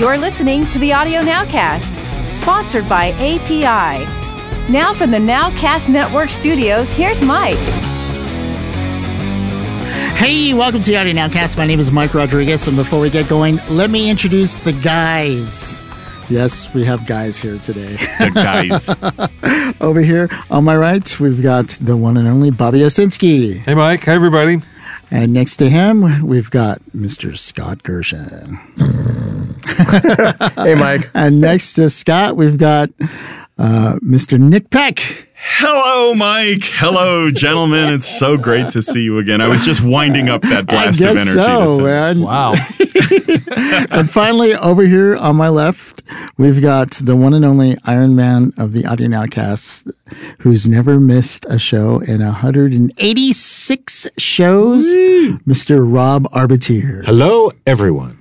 You're listening to the Audio Nowcast, sponsored by API. Now from the Nowcast Network studios, here's Mike. Hey, welcome to the Audio Nowcast. My name is Mike Rodriguez, and before we get going, let me introduce the guys. Yes, we have guys here today. The guys. Over here on my right, we've got the one and only Bobby Owsinski. Hey, Mike. Hi, everybody. And next to him, we've got Mr. Scott Gershin. hey, Mike. And next to Scott, we've got uh, Mr. Nick Peck. Hello, Mike. Hello, gentlemen. It's so great to see you again. I was just winding up that blast I of energy. so, man. Wow. and finally, over here on my left, we've got the one and only Iron Man of the Audio Nowcast, who's never missed a show in 186 shows, Mr. Rob Arbittier. Hello, everyone.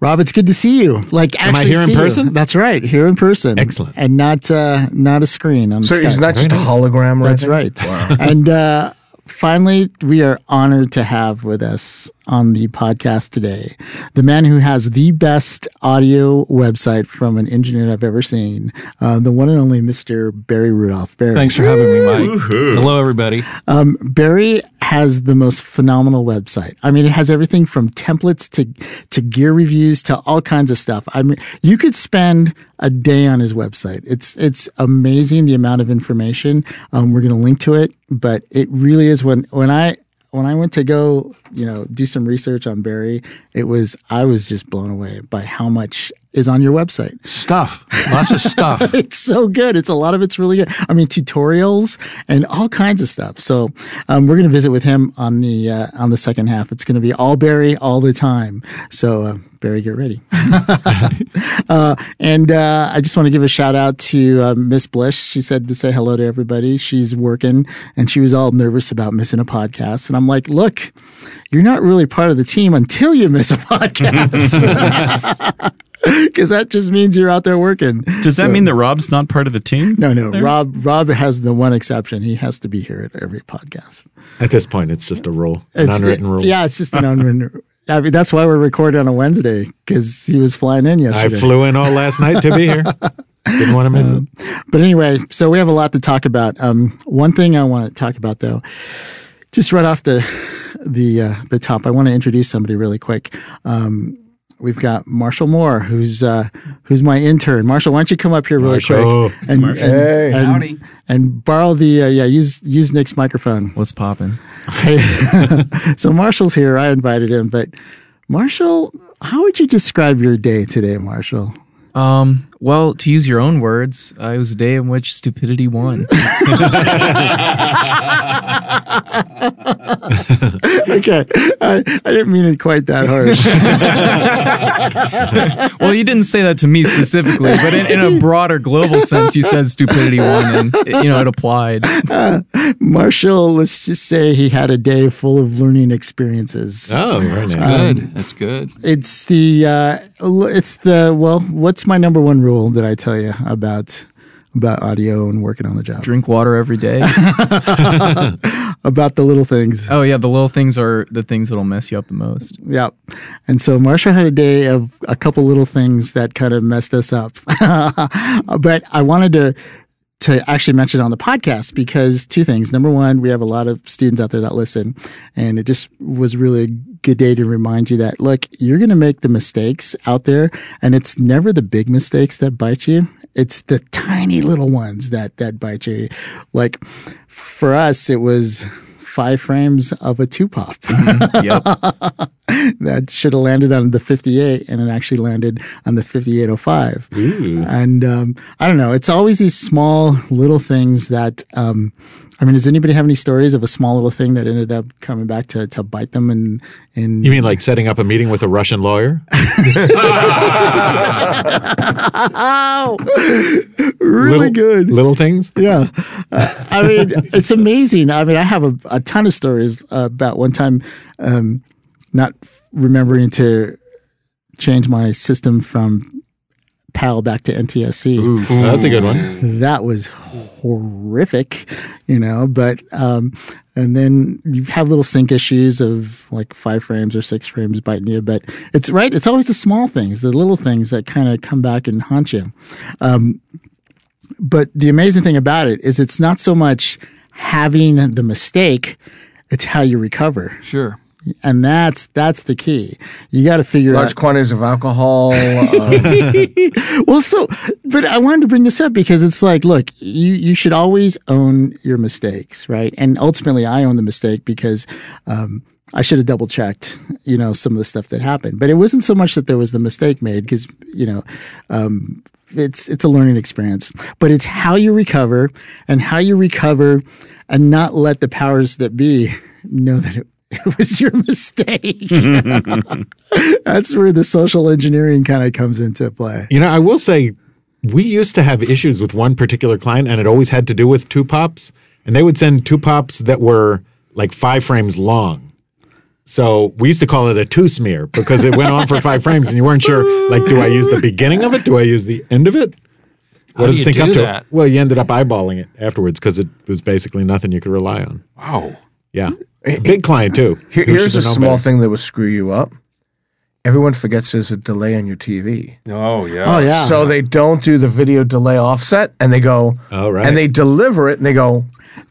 Rob, it's good to see you. Like, Am I here in see you. person? That's right, here in person. Excellent. and not uh, not a screen on. So Skype. he's not just a hologram, right? That's there? right. and uh, finally, we are honored to have with us on the podcast today the man who has the best audio website from an engineer I've ever seen, uh, the one and only Mr. Barry Rudolph. Barry. Thanks for having me, Mike. Woohoo. Hello, everybody. Um, Barry has the most phenomenal website. I mean, it has everything from templates to to gear reviews to all kinds of stuff. I mean, you could spend a day on his website. It's it's amazing the amount of information. Um, we're going to link to it, but it really is when when I when I went to go, you know, do some research on Barry, it was I was just blown away by how much is on your website. Stuff. Lots of stuff. It's so good. It's a lot of it's really good. I mean, tutorials and all kinds of stuff. So um, we're going to visit with him on the uh, on the second half. It's going to be all Barry all the time. So uh, Barry, get ready. uh, and uh, I just want to give a shout out to uh, Miss Blish. She said to say hello to everybody. She's working and she was all nervous about missing a podcast. And I'm like, look, you're not really part of the team until you miss a podcast. Because that just means you're out there working. Does that mean that Rob's not part of the team? no, no. there? Rob Rob has the one exception. He has to be here at every podcast. At this point, it's just a rule, it's an It's- unwritten rule. Yeah, it's just an unwritten. I mean, that's why we're recording on a Wednesday because he was flying in yesterday. I flew in all last night to be here. Didn't want to miss it. But anyway, so we have a lot to talk about. Um, one thing I want to talk about though, just right off the the uh, the top, I want to introduce somebody really quick. Um, we've got Marshall Moore, who's uh, who's my intern. Marshall, why don't you come up here really Marshall. quick and Marshall. and, Hey. and, Howdy. and borrow the uh, yeah use use Nick's microphone. What's popping? Hey, so Marshall's here. I invited him, but Marshall, how would you describe your day today, Marshall? Um, well, to use your own words, uh, it was a day in which stupidity won. okay, I, I didn't mean it quite that harsh. well, you didn't say that to me specifically, but in, in a broader global sense, you said stupidity won, and it, you know it applied. Marshall, let's just say he had a day full of learning experiences. Oh, very nice. Good. That's good. It's the uh, it's the well, what's my number one rule that I tell you about about audio and working on the job? Drink water every day. About the little things. Oh yeah, the little things are the things that'll mess you up the most. Yeah. And so Marshall had a day of a couple little things that kind of messed us up. but I wanted to to actually mention on the podcast because two things. Number one, we have a lot of students out there that listen, and it just was really a good day to remind you that look, you're going to make the mistakes out there, and it's never the big mistakes that bite you. It's the tiny little ones that that bite you. Like for us, it was five frames of a two pop Yep. that should have landed on the 58 and it actually landed on the 5805 and um, i don't know it's always these small little things that um, i mean does anybody have any stories of a small little thing that ended up coming back to, to bite them and and You mean like setting up a meeting with a Russian lawyer? really little, good Little things? Yeah. Uh, I mean, it's amazing. I mean, I have a, a ton of stories uh, about one time um, not remembering to change my system from PAL back to NTSC. Oh, that's a good one. That was horrific, you know. But um, and then you have little sync issues of like five frames or six frames biting you. But it's right. It's always the small things, the little things that kind of come back and haunt you. Um, but the amazing thing about it is it's not so much having the mistake; it's how you recover Sure. And that's that's the key. You got to figure Large out. Large quantities of alcohol. um, Well, so, but I wanted to bring this up because it's like, look, you you should always own your mistakes, right? And ultimately, I own the mistake because. Um, I should have double checked, you know, some of the stuff that happened. But it wasn't so much that there was the mistake made because, you know, um, it's it's a learning experience. But it's how you recover and how you recover and not let the powers that be know that it, it was your mistake. That's where the social engineering kind of comes into play. You know, I will say we used to have issues with one particular client, and it always had to do with two pops. And they would send two pops that were like five frames long. So we used to call it a two smear because it went on for five frames, and you weren't sure. Like, do I use the beginning of it? Do I use the end of it? How do you sync do that? Well, you ended up eyeballing it afterwards because it was basically nothing you could rely on. Wow. Yeah, big client too. here- here's a small better. thing that will screw you up. Everyone forgets there's a delay on your TV. Oh yeah. Oh yeah. So they don't do the video delay offset and they go, Oh, right. and they deliver it and they go,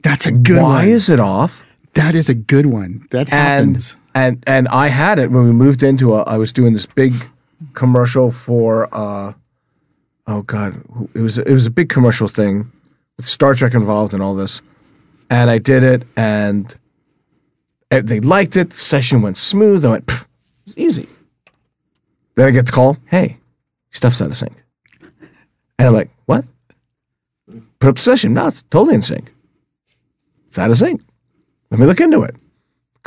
that's a good why one. is it off? that is a good one. That happens. and and I had it when we moved into a. I was doing this big commercial for. uh Oh God, it was it was a big commercial thing with Star Trek involved and all this, and I did it and, and Uh, they liked it. The session went smooth. I went, "Pff, it's easy. Then I get the call, hey, stuff's out of sync, and I'm like, what? Put up the session. No, it's totally in sync. It's out of sync. Let me look into it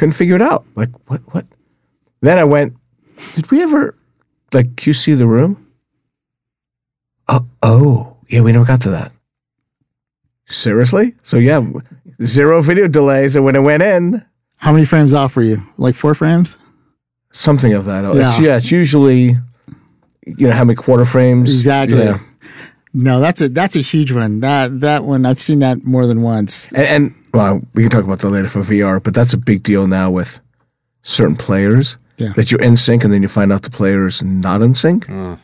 couldn't figure it out. Like what? What? Then I went. Did we ever like QC the room? Oh, oh, yeah, we never got to that. Seriously? So yeah, zero video delays, and when it went in, How many frames off were you? Like four frames? something of that. It's, Yeah. yeah, it's usually you know how many quarter frames. Exactly. Yeah. No, that's a that's a huge one. That that one I've seen that more than once. And, and well, we can talk about that later for VR, but that's a big deal now with certain players. Yeah. That you're in sync, and then you find out the player is not in sync. Mm.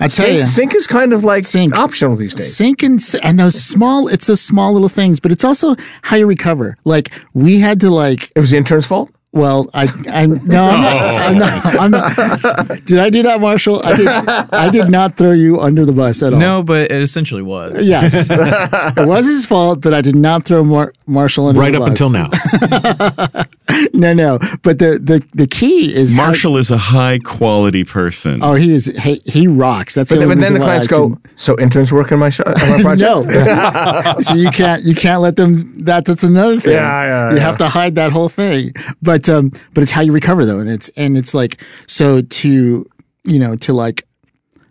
I tell Sync, you, sync is kind of like Sync. optional these days. sync and and those small. It's those small little things, but it's also how you recover. Like we had to like. It was the intern's fault. Well, I I no, I'm not, oh. I'm not. I'm not. Did I do that, Marshall? I did. I did not throw you under the bus at all. No, but it essentially was. Yes, it was his fault, but I did not throw Mar- Marshall under Right the up until now. No, no. But the the the key is Marshall is a high quality person. oh, he is. He, he rocks. That's But, the then- only but then the clients I go, can- so interns work on my show, on my project? no. so you can't you can't let them. That that's another thing. Yeah, yeah, You yeah. have to hide that whole thing. But um, but it's how you recover though, and it's and it's like so to you know to like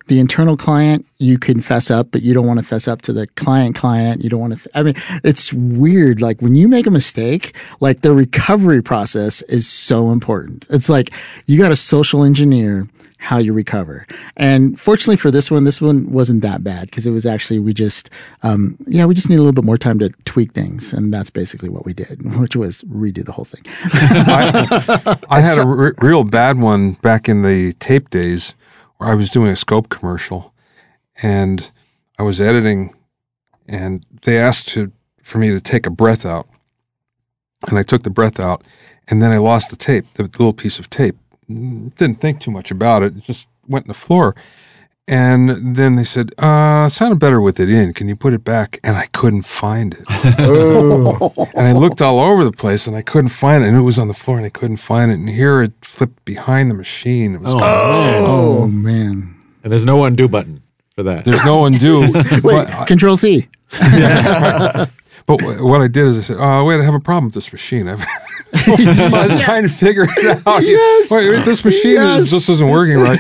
the internal client you can fess up but you don't want to fess up to the client client. You don't want to i mean it's weird. Like when you make a mistake like the recovery process is so important. It's like you got a social engineer how you recover and fortunately for this one this one wasn't that bad because it was actually we just um, yeah we just need a little bit more time to tweak things and that's basically what we did which was redo the whole thing I, I had a real bad one back in the tape days where I was doing a scope commercial and I was editing and they asked to for me to take a breath out. And I took the breath out and then I lost the tape, the little piece of tape. Didn't think too much about it. It just went in the floor. And then they said, uh, sounded better with it in. Can you put it back? And I couldn't find it. And I looked all over the place and I couldn't find it. And it was on the floor and I couldn't find it. And here it flipped behind the machine. It was Oh, man. oh man And there's no undo button for that. there's no undo. wait but, I- control c but wh- what I did is I said, "Oh, wait, I have a problem with this machine." I was trying to figure it out. Yes. Wait, wait, this machine Yes. is, just isn't working right.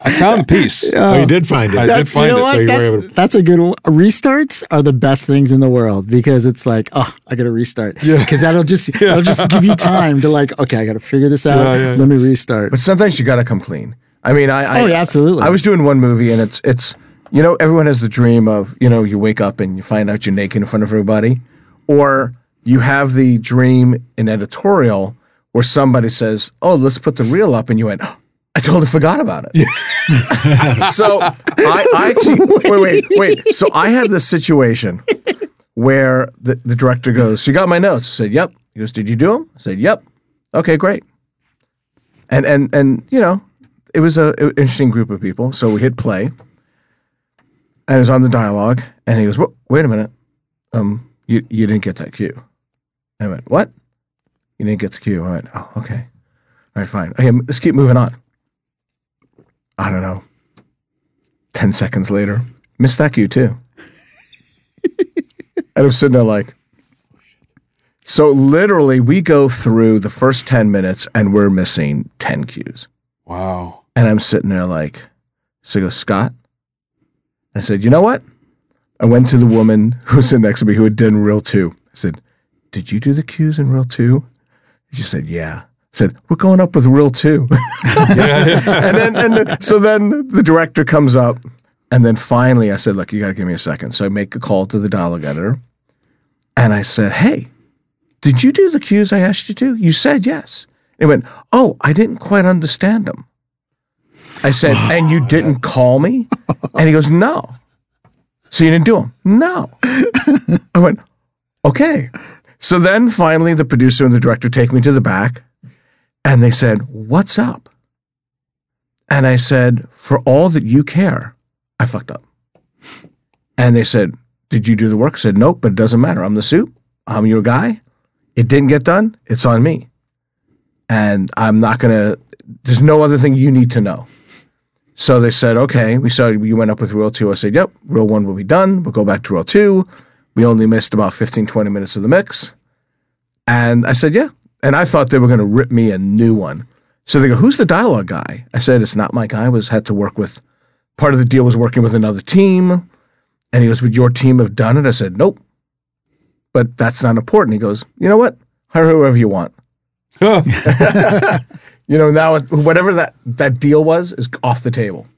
I found the piece. oh, you did find it. I did find you know it, so you were that's, able to- that's a good one. Restarts are the best things in the world because it's like, oh, I got to restart. Yeah. Because that'll just that'll just give you time to like, okay, I got to figure this out. Yeah, yeah, Let me restart. But sometimes you got to come clean. I mean, I, I Oh, yeah, absolutely. I was doing one movie, and it's it's you know everyone has the dream of you know you wake up and you find out you're naked in front of everybody, or you have the dream in editorial where somebody says, "Oh, let's put the reel up," and you went. I totally forgot about it. so I, I actually wait, wait, wait. So I had this situation where the, the director goes, "So you got my notes?" I said, "Yep." He goes, "Did you do them?" I said, "Yep." Okay, great. And and and you know, it was a, interesting group of people. So we hit play, and it was on the dialogue, and he goes, "Wha- "Wait a minute, um, you you didn't get that cue." I went, "What? You didn't get the cue?" I went, "Oh, okay, all right, fine. Okay, let's keep moving on." I don't know. Ten seconds later, missed that cue too. and I'm sitting there like. So literally, we go through the first ten minutes, and we're missing ten cues. Wow. And I'm sitting there like, so he goes, Scott? I said, you know what? I went to the woman who was sitting next to me who had done Reel 2. I said, did you do the cues in Reel 2? She said, yeah. I said, we're going up with Reel 2. and then, and then, so then the director comes up. And then finally I said, look, you got to give me a second. So I make a call to the dialogue editor. And I said, hey, did you do the cues I asked you to? You said yes. He went, oh, I didn't quite understand them. I said, and you didn't call me? And he goes, no. So you didn't do them? No. I went, okay. So then finally the producer and the director take me to the back and they said, what's up? And I said, for all that you care, I fucked up. And they said, did you do the work? I said, nope, but it doesn't matter. I'm the suit. I'm your guy. It didn't get done. It's on me. And I'm not going to, there's no other thing you need to know. So they said, okay, we said, you went up with Reel 2. I said, yep, Reel 1 will be done. We'll go back to Reel 2. We only missed about 15, 20 minutes of the mix. And I said, yeah. And I thought they were going to rip me a new one. So they go, who's the dialogue guy? I said, it's not my guy. I was had to work with, part of the deal was working with another team. And he goes, would your team have done it? I said, nope. But that's not important. He goes, you know what? Hire whoever you want. You know, now whatever that, that deal was is off the table.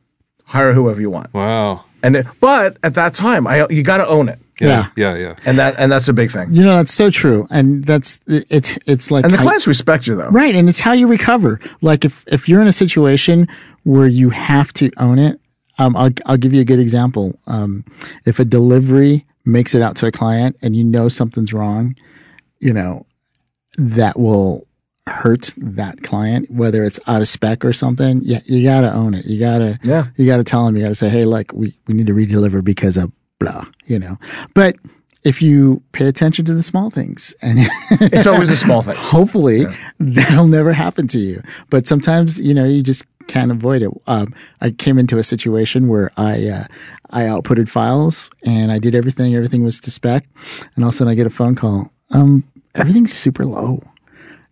Hire whoever you want. Wow. And it, but at that time, I you got to own it, Yeah. Yeah. Yeah. and that and that's a big thing. You know, that's so true. And that's, it's, it's like, And the how- clients respect you though. right. And it's how you recover. Like if, if you're in a situation where you have to own it, um, I'll, I'll give you a good example. Um, if a delivery makes it out to a client and you know something's wrong, you know, that will hurt that client, whether it's out of spec or something. Yeah, you gotta own it. You gotta, Yeah. you gotta tell them. You gotta say, hey, like we we need to redeliver because of blah, you know. But if you pay attention to the small things and It's always a small thing hopefully that'll never happen to you. But sometimes, you know, you just can't avoid it. Um, I came into a situation where I, uh, I outputted files and I did everything. Everything was to spec. And all of a sudden I get a phone call. Um, everything's super low.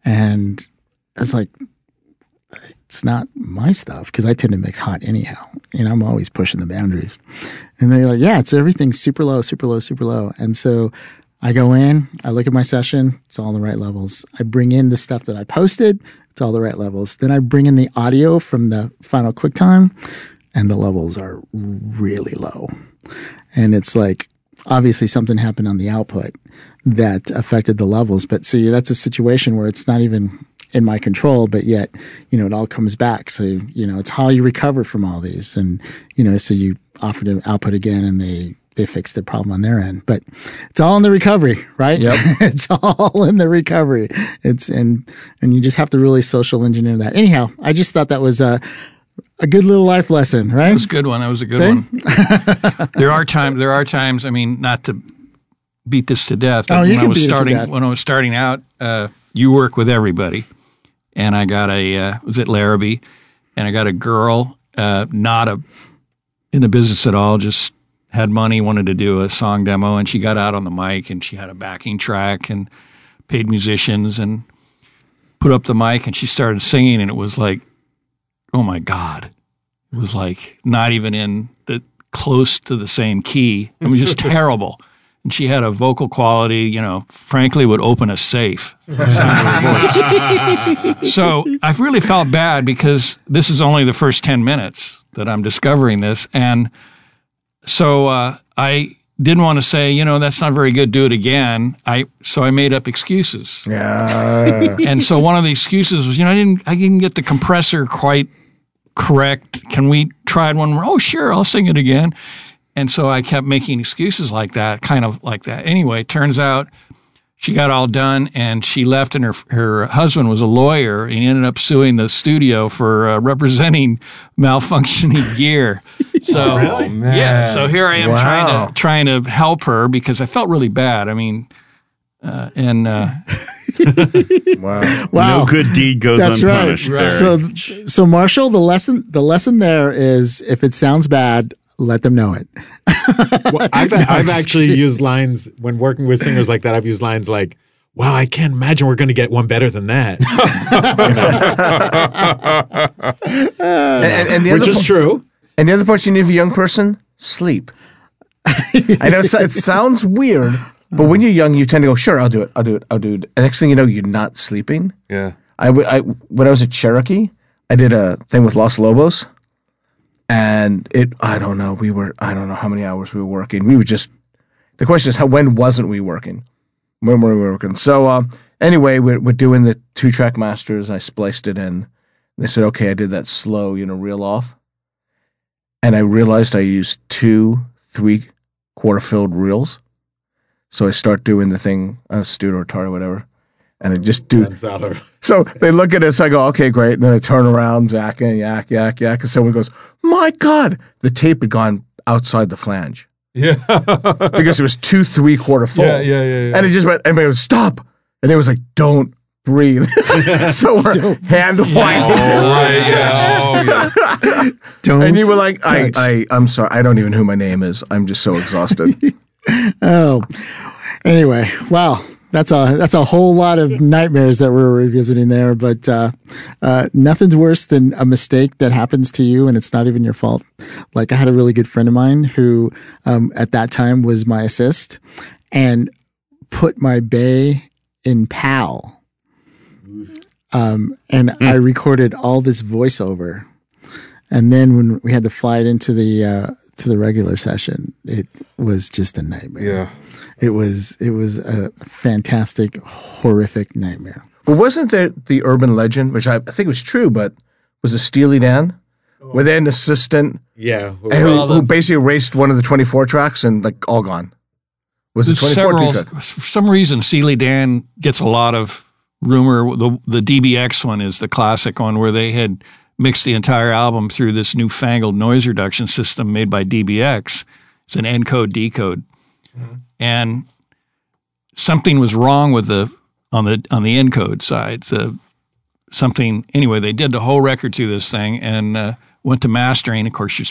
And I was like, it's not my stuff because I tend to mix hot anyhow. And I'm always pushing the boundaries. And they're like, yeah, it's everything super low, super low, super low. And so I go in, I look at my session, it's all the right levels. I bring in the stuff that I posted, it's all the right levels. Then I bring in the audio from the final QuickTime, and the levels are really low. And it's like, obviously something happened on the output that affected the levels. But see, that's a situation where it's not even in my control, but yet, you know, it all comes back. So, you know, it's how you recover from all these. And, you know, so you offer to output again and they, they fix the problem on their end, but it's all in the recovery, right? Yep. it's all in the recovery. It's, and, and you just have to really social engineer that. Anyhow, I just thought that was a, a good little life lesson, right? That was a good one. That was a good See? one. there are times. There are times. I mean, not to beat this to death. But Oh, you when I was it starting, when I was starting out, uh, you work with everybody, and I got a uh, was at Larrabee, and I got a girl, uh, not a in the business at all, just had money, wanted to do a song demo, and she got out on the mic, and she had a backing track and paid musicians, and put up the mic, and she started singing, and it was like, oh my god, it was like not even in the close to the same key. It was just terrible. and she had a vocal quality, you know, frankly, would open a safe. the sound of her voice. so I've really felt bad because this is only the first 10 minutes that I'm discovering this. And so uh, I didn't want to say, you know, that's not very good, do it again. I So I made up excuses. Yeah. And so one of the excuses was, you know, I didn't, I didn't get the compressor quite correct. Can we try it one more? Oh, sure, I'll sing it again. And so I kept making excuses like that, kind of like that. Anyway, turns out she got all done and she left, and her her husband was a lawyer, and he ended up suing the studio for uh, representing malfunctioning gear. So Oh, man. yeah, so here I am Wow. trying to trying to help her because I felt really bad. I mean, uh, and uh, wow. Wow. No good deed goes That's right. unpunished. there. So, so Marshall, the lesson, the lesson there is, if it sounds bad, let them know it. Well, I've, I've actually used lines when working with singers like that. I've used lines like, "Wow, I can't imagine we're going to get one better than that," And, and, and the which other is po- true. And the other part you need for a young person, sleep. I know it's, it sounds weird, but when you're young, you tend to go, sure, I'll do it, I'll do it, I'll do it. And next thing you know, you're not sleeping. Yeah. I, w- I when I was at Cherokee, I did a thing with Los Lobos, and it I don't know we were I don't know how many hours we were working. We were just the question is how when wasn't we working? When were we working? So uh, anyway, we're we're doing the two track masters. I spliced it in. They said okay, I did that slow, you know, reel off, and I realized I used two three quarter filled reels. So I start doing the thing on Studer or Otari or whatever, and I just do Turns out our- so they look at us. I go, okay, great. And then I turn around, yak and yak, yak, yak. And someone goes, my God, the tape had gone outside the flange Yeah. because it was two three quarter full. yeah, yeah, yeah, yeah. And it just went, everybody was, stop. And it was like, don't breathe. so we're hand oh, winding. right, yeah. Oh, yeah. Don't. And you were like, I, touch. I, I'm sorry. I don't even know who my name is. I'm just so exhausted. Oh, anyway, wow. That's a that's a whole lot of nightmares that we're revisiting there, but uh, uh, nothing's worse than a mistake that happens to you and it's not even your fault. Like I had a really good friend of mine who, um, at that time, was my assist, and put my bay in PAL, um, and I recorded all this voiceover, and then when we had to fly it into the uh, to the regular session, it was just a nightmare. Yeah. It was it was a fantastic, horrific nightmare. But wasn't there the urban legend, which I, I think was true, but was a Steely Dan? Oh. Where they had an assistant yeah. and who, who basically erased one of the 24 tracks and like all gone. Was it 24 several. track? For some reason, Steely Dan gets a lot of rumor. The the DBX one is the classic one where they had mixed the entire album through this newfangled noise reduction system made by DBX. It's an encode decode, and something was wrong with the on the on the encode side. The something anyway. They did the whole record through this thing and uh, went to mastering. Of course, you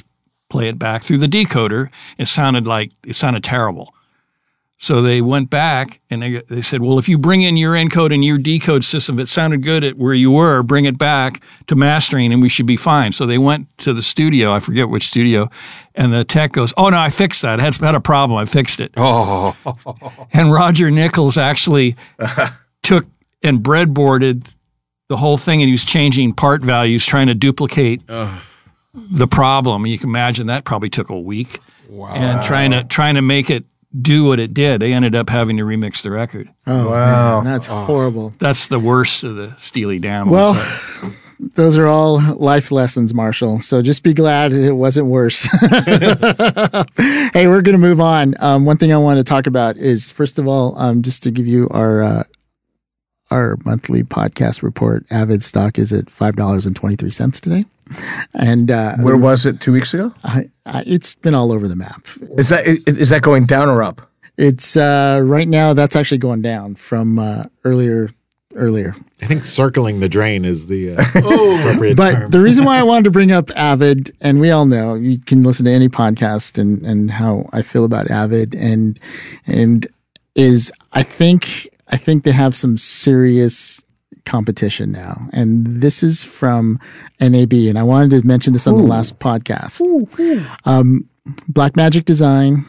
play it back through the decoder. It sounded like it sounded terrible. So they went back and they, they said, well, if you bring in your encode and your decode system, if it sounded good at where you were, bring it back to mastering and we should be fine. So they went to the studio. I forget which studio. And the tech goes, oh, no, I fixed that. Had, had a problem. I fixed it. Oh, And Roger Nichols actually took and breadboarded the whole thing and he was changing part values, trying to duplicate the problem. You can imagine that probably took a week. wow. And trying to trying to make it do what it did. They ended up having to remix the record. Oh, Wow. man, that's horrible. That's the worst of the Steely Dan. Well, ones. those are all life lessons, Marshall. So just be glad it wasn't worse. hey, we're going to move on. Um, one thing I want to talk about is, first of all, um, just to give you our uh, our monthly podcast report. Avid stock is at five dollars and twenty three cents today, and uh, Where was it two weeks ago? I, I, it's been all over the map. Is that is, is that going down or up? It's uh, right now that's actually going down from uh, earlier earlier. I think circling the drain is the uh, appropriate But term. the reason why I wanted to bring up Avid, and we all know you can listen to any podcast and and how I feel about Avid, and and is I think I think they have some serious competition now, and this is from NAB, and I wanted to mention this on the last podcast. Um, Black Magic Design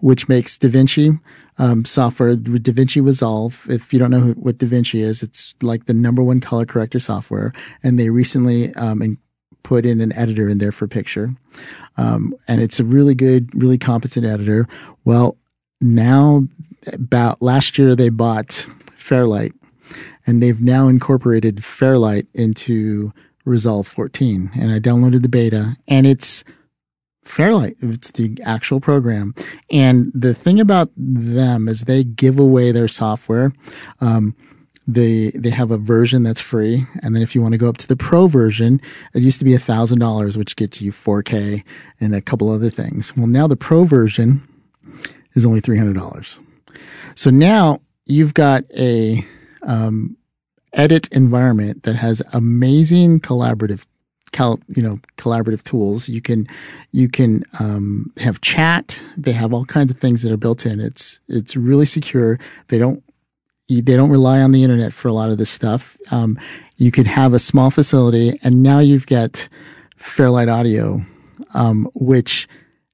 which makes DaVinci um, software, DaVinci Resolve. If you don't know who, what DaVinci is, it's like the number one color corrector software. And they recently um, in, put in an editor in there for picture. Um, and it's a really good, really competent editor. Well, now about last year they bought Fairlight and they've now incorporated Fairlight into Resolve 14. And I downloaded the beta and it's Fairlight. It's the actual program. And the thing about them is they give away their software. Um, they they have a version that's free, and then if you want to go up to the pro version, it used to be thousand dollars, which gets you 4K and a couple other things. Well, now the pro version is only three hundred dollars. So now you've got a um, edit environment that has amazing collaborative Cal, you know, collaborative tools. You can, you can um, have chat. They have all kinds of things that are built in. It's it's really secure. They don't they don't rely on the internet for a lot of this stuff. Um, you could have a small facility, and now you've got Fairlight Audio, um, which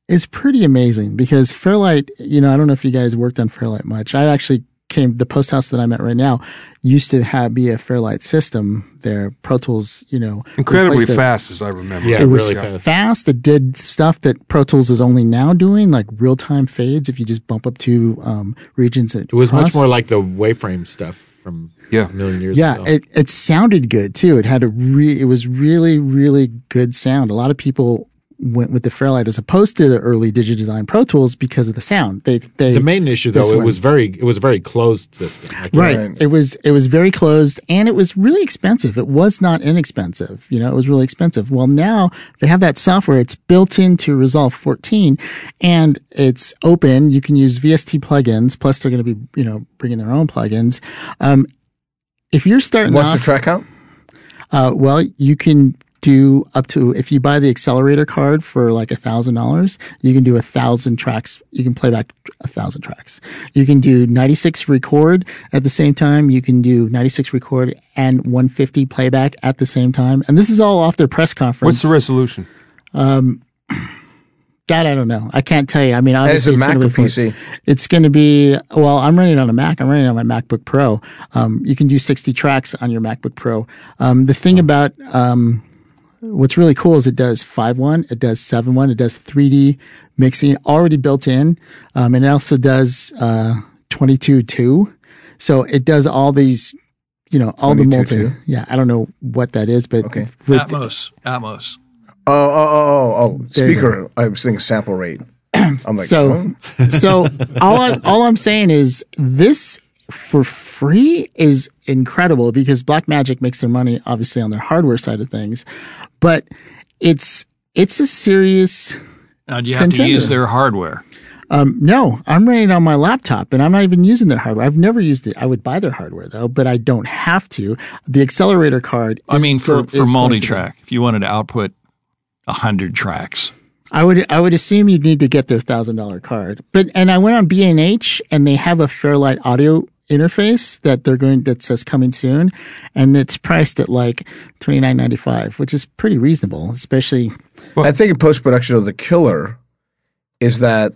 is pretty amazing because Fairlight. You know, I don't know if you guys worked on Fairlight much. I actually came the post house that I'm at right now used to have be a Fairlight system. There, Pro Tools, you know, incredibly fast, as I remember. Yeah, it was really fast. fast. It did stuff that Pro Tools is only now doing, like real time fades. If you just bump up to um, regions, It was much more like the waveframe stuff from Yeah. a million years ago. yeah, ago. it, it sounded good too. It had a re- it was really really good sound. A lot of people went with the Fairlight as opposed to the early Digidesign Pro Tools because of the sound. They they the main issue though, it one. was very it was a very closed system. Right. Right. It was it was very closed and it was really expensive. It was not inexpensive. You know, it was really expensive. Well, now they have that software. It's built into Resolve 14 and it's open. You can use VST plugins. Plus, they're going to be you know bringing their own plugins. Um, if you're starting What's off, the track count? uh, well, you can do up to if you buy the accelerator card for like a thousand dollars, you can do a thousand tracks. You can play back a thousand tracks. You can do ninety six record at the same time. You can do ninety six record and one fifty playback at the same time. And this is all off their press conference. What's the resolution? Um, that I don't know. I can't tell you. I mean, And it's obviously a it's Mac going or to be PC. It's going to be well. I'm running on a Mac. I'm running on my MacBook Pro. Um, you can do 60 tracks on your MacBook Pro. Um, the thing about um, what's really cool is it does five one, it does seven one, it does 3D mixing already built in, um, and it also does uh, 22 two. So it does all these. You know all the multi. two? Yeah, I don't know what that is, but Okay. with- Atmos. Atmos. Oh, oh, oh, oh, oh. Speaker. I was thinking sample rate. I'm like, So, huh? so all I all I'm saying is this for free is incredible because Blackmagic makes their money obviously on their hardware side of things, but it's it's a serious. Now, do you have Contender. to use their hardware? Um, no, I'm running it on my laptop and I'm not even using their hardware. I've never used it. I would buy their hardware though, but I don't have to. The accelerator card. I mean, for, go- for multi track, if you wanted to output 100 tracks, I would I would assume you'd need to get their thousand dollar card. But and I went on B and H and they have a Fairlight audio interface that they're going that says coming soon, and it's priced at like twenty nine ninety five, which is pretty reasonable, especially Well, I think in post production of the killer is that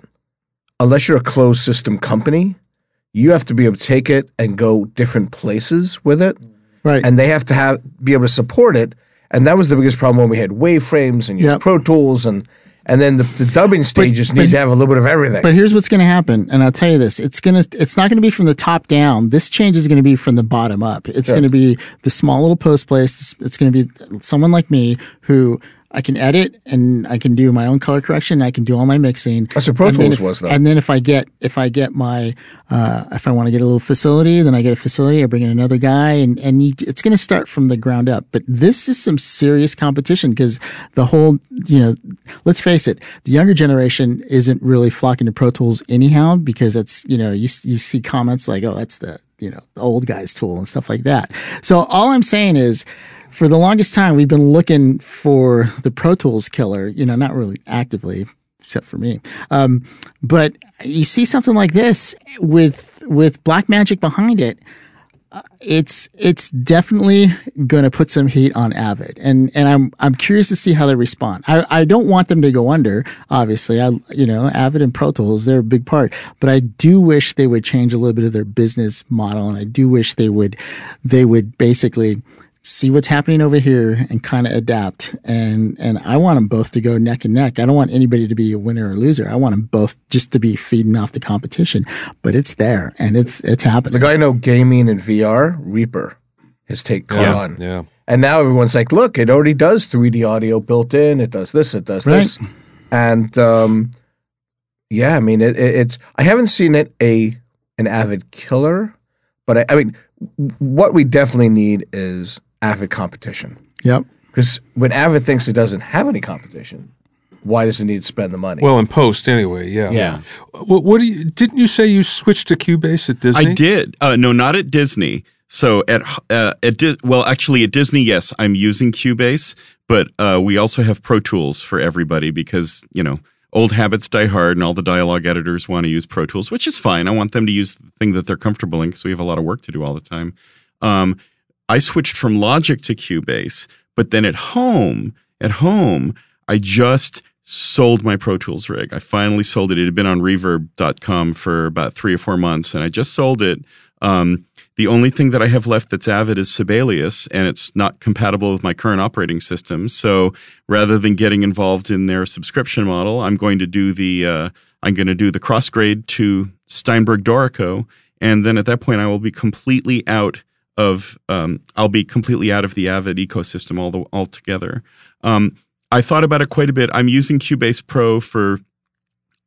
unless you're a closed system company, you have to be able to take it and go different places with it, right. and they have to have be able to support it. And that was the biggest problem when we had waveframes and you had Yep. Pro Tools and and then the, the dubbing stages but- need to have a little bit of everything. But here's what's going to happen, and I'll tell you this: it's gonna, it's not going to be from the top down. This change is going to be from the bottom up. It's Sure. going to be the small little post place. It's, it's going to be someone like me who I can edit and I can do my own color correction. I can do all my mixing. That's what Pro And then Tools if- was, though. And then if I get, if I get my, uh, if I want to get a little facility, then I get a facility. I bring in another guy, and and you, it's going to start from the ground up. But this is some serious competition because the whole, you know, let's face it, the younger generation isn't really flocking to Pro Tools anyhow because it's, you know, you you see comments like, oh, that's the you know the old guy's tool and stuff like that. So all I'm saying is. For the longest time, we've been looking for the Pro Tools killer, you know, not really actively, except for me. Um, but you see something like this with with Black Magic behind it. it's it's definitely going to put some heat on Avid, and and I'm I'm curious to see how they respond. I, I don't want them to go under. Obviously, I you know Avid and Pro Tools they're a big part, but I do wish they would change a little bit of their business model, and I do wish they would they would basically see what's happening over here and kind of adapt. And and I want them both to go neck and neck. I don't want anybody to be a winner or loser. I want them both just to be feeding off the competition. But it's there and it's it's happening. The guy I know gaming and VR, Reaper, has take caught Yeah. on. Yeah. And now everyone's like, look, it already does 3D audio built in. It does this, it does this. And um, yeah, I mean, it, it, it's, I haven't seen it a an Avid killer, but I, I mean, what we definitely need is Avid competition. Yep. Because when Avid thinks it doesn't have any competition, why does it need to spend the money? Well, in post anyway. Yeah. Yeah. What, what do you? Didn't you say you switched to Cubase at Disney? I did. Uh, no, not at Disney. So at uh, at Di- well, actually at Disney, yes, I'm using Cubase, but uh, we also have Pro Tools for everybody because you know old habits die hard, and all the dialogue editors want to use Pro Tools, which is fine. I want them to use the thing that they're comfortable in because we have a lot of work to do all the time. Um, I switched from Logic to Cubase, but then at home, at home, I just sold my Pro Tools rig. I finally sold it. It had been on reverb.com for about three or four months, and I just sold it. Um, the only thing that I have left that's Avid is Sibelius, and it's not compatible with my current operating system. So rather than getting involved in their subscription model, I'm going to do the uh, I'm going to do the cross grade to Steinberg Dorico, and then at that point I will be completely out of um, I'll be completely out of the Avid ecosystem all the, altogether. Um, I thought about it quite a bit. I'm using Cubase Pro for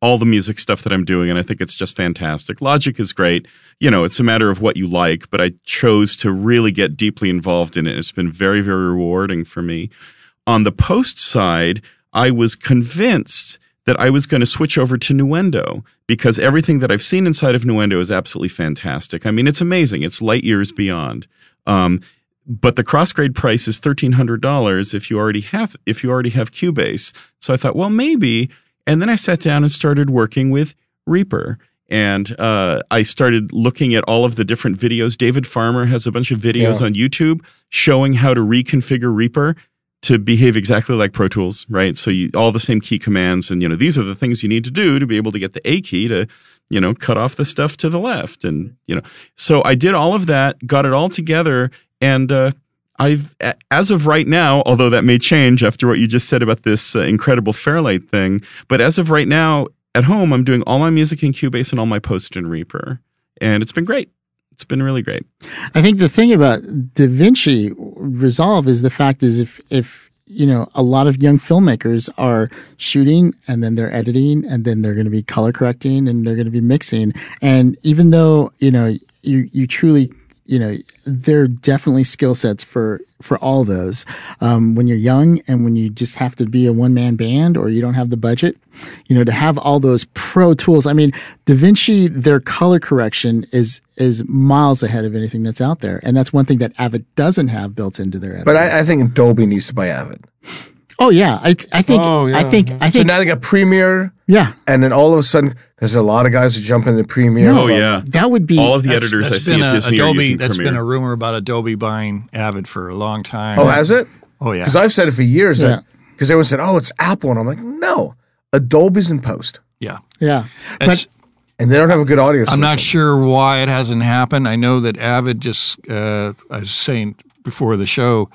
all the music stuff that I'm doing, and I think it's just fantastic. Logic is great. You know, it's a matter of what you like, but I chose to really get deeply involved in it. It's been very, very rewarding for me. On the post side, I was convinced that I was going to switch over to Nuendo because everything that I've seen inside of Nuendo is absolutely fantastic. I mean, it's amazing. It's light years beyond. Um, but the crossgrade price is thirteen hundred dollars if you already have if you already have Cubase. So I thought, well, maybe. And then I sat down and started working with Reaper. And uh, I started looking at all of the different videos. David Farmer has a bunch of videos Yeah. on YouTube showing how to reconfigure Reaper to behave exactly like Pro Tools, right? So you all the same key commands, and you know these are the things you need to do to be able to get the A key to, you know, cut off the stuff to the left, and you know. So I did all of that, got it all together, and uh, I've as of right now, although that may change after what you just said about this uh, incredible Fairlight thing, but as of right now, at home, I'm doing all my music in Cubase and all my post in Reaper, and it's been great. It's been really great. I think the thing about DaVinci Resolve is the fact is if if you know a lot of young filmmakers are shooting and then they're editing and then they're going to be color correcting and they're going to be mixing and even though you know you you truly you know there are definitely skill sets for for all those um, when you're young and when you just have to be a one man band or you don't have the budget you know to have all those pro tools i mean davinci their color correction is is miles ahead of anything that's out there and that's one thing that avid doesn't have built into their but. I, I think Adobe needs to buy Avid. Oh yeah i, I think Oh, yeah. i think i So now they got Premiere, yeah and then all of a sudden, because a lot of guys are jumping into Premiere. No. Oh yeah, that would be all of the That's- editors I see at a- Disney are Adobe. using That's Premiere. been a rumor about Adobe buying Avid for a long time. Oh, has it? Oh yeah. Because I've said it for years. Yeah. Because everyone said, oh, it's Apple. And I'm like, no. Adobe's in post. yeah. yeah That's- And they don't have a good audio I'm not sure why it hasn't happened. I know that Avid just, uh, I was saying before the show,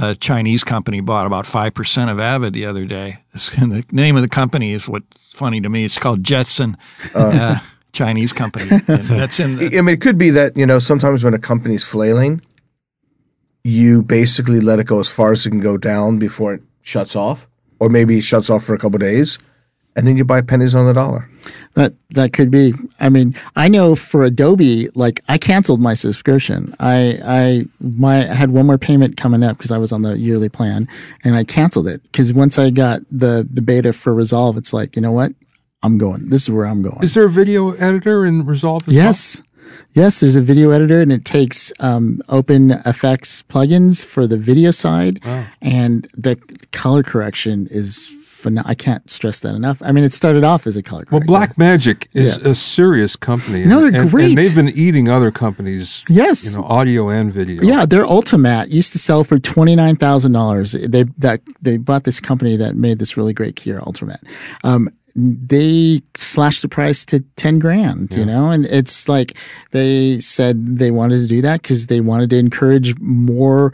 a Chinese company bought about 5% of Avid the other day. And the name of the company is what's funny to me. It's called Jetsen, uh, Chinese company. And that's in the, I mean, it could be that, you know, sometimes when a company's flailing, you basically let it go as far as it can go down before it shuts off. Or maybe it shuts off for a couple of days. And then you buy pennies on the dollar. That that could be. I mean, I know for Adobe, like I canceled my subscription. I I my I had one more payment coming up because I was on the yearly plan, and I canceled it because once I got the the beta for Resolve, it's like you know what, I'm going. This is where I'm going. Is there a video editor in Resolve? As Yes. Yes, there's a video editor and it takes um, open effects plugins for the video side. And the color correction is phen- I can't stress that enough. I mean, it started off as a color Well. Black Magic is Yeah. a serious company. No, and- they're and, great. And they've been eating other companies. Yes. You know, audio and video. Yeah, their Ultimatte used to sell for twenty nine thousand dollars. They that they bought this company that made this really great keyer Ultimatte. Um, they slashed the price to ten grand, you know, and it's like they said they wanted to do that because they wanted to encourage more,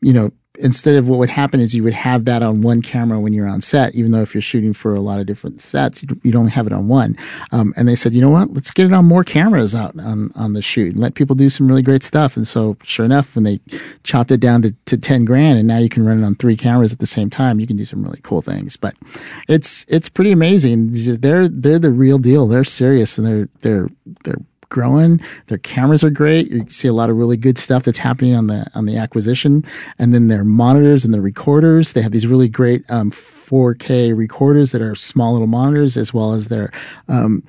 you know. Instead of what would happen is you would have that on one camera when you're on set, even though if you're shooting for a lot of different sets, you'd, you'd only have it on one. Um, and they said, you know what, let's get it on more cameras out on, on the shoot and let people do some really great stuff. And so sure enough, when they chopped it down to, to 10 grand and now you can run it on three cameras at the same time, you can do some really cool things. But it's, it's pretty amazing. They're, they're the real deal. They're serious and they're, they're, they're growing. Their cameras are great. You see a lot of really good stuff that's happening on the on the acquisition, and then their monitors and their recorders. They have these really great um, 4K recorders that are small little monitors, as well as their um,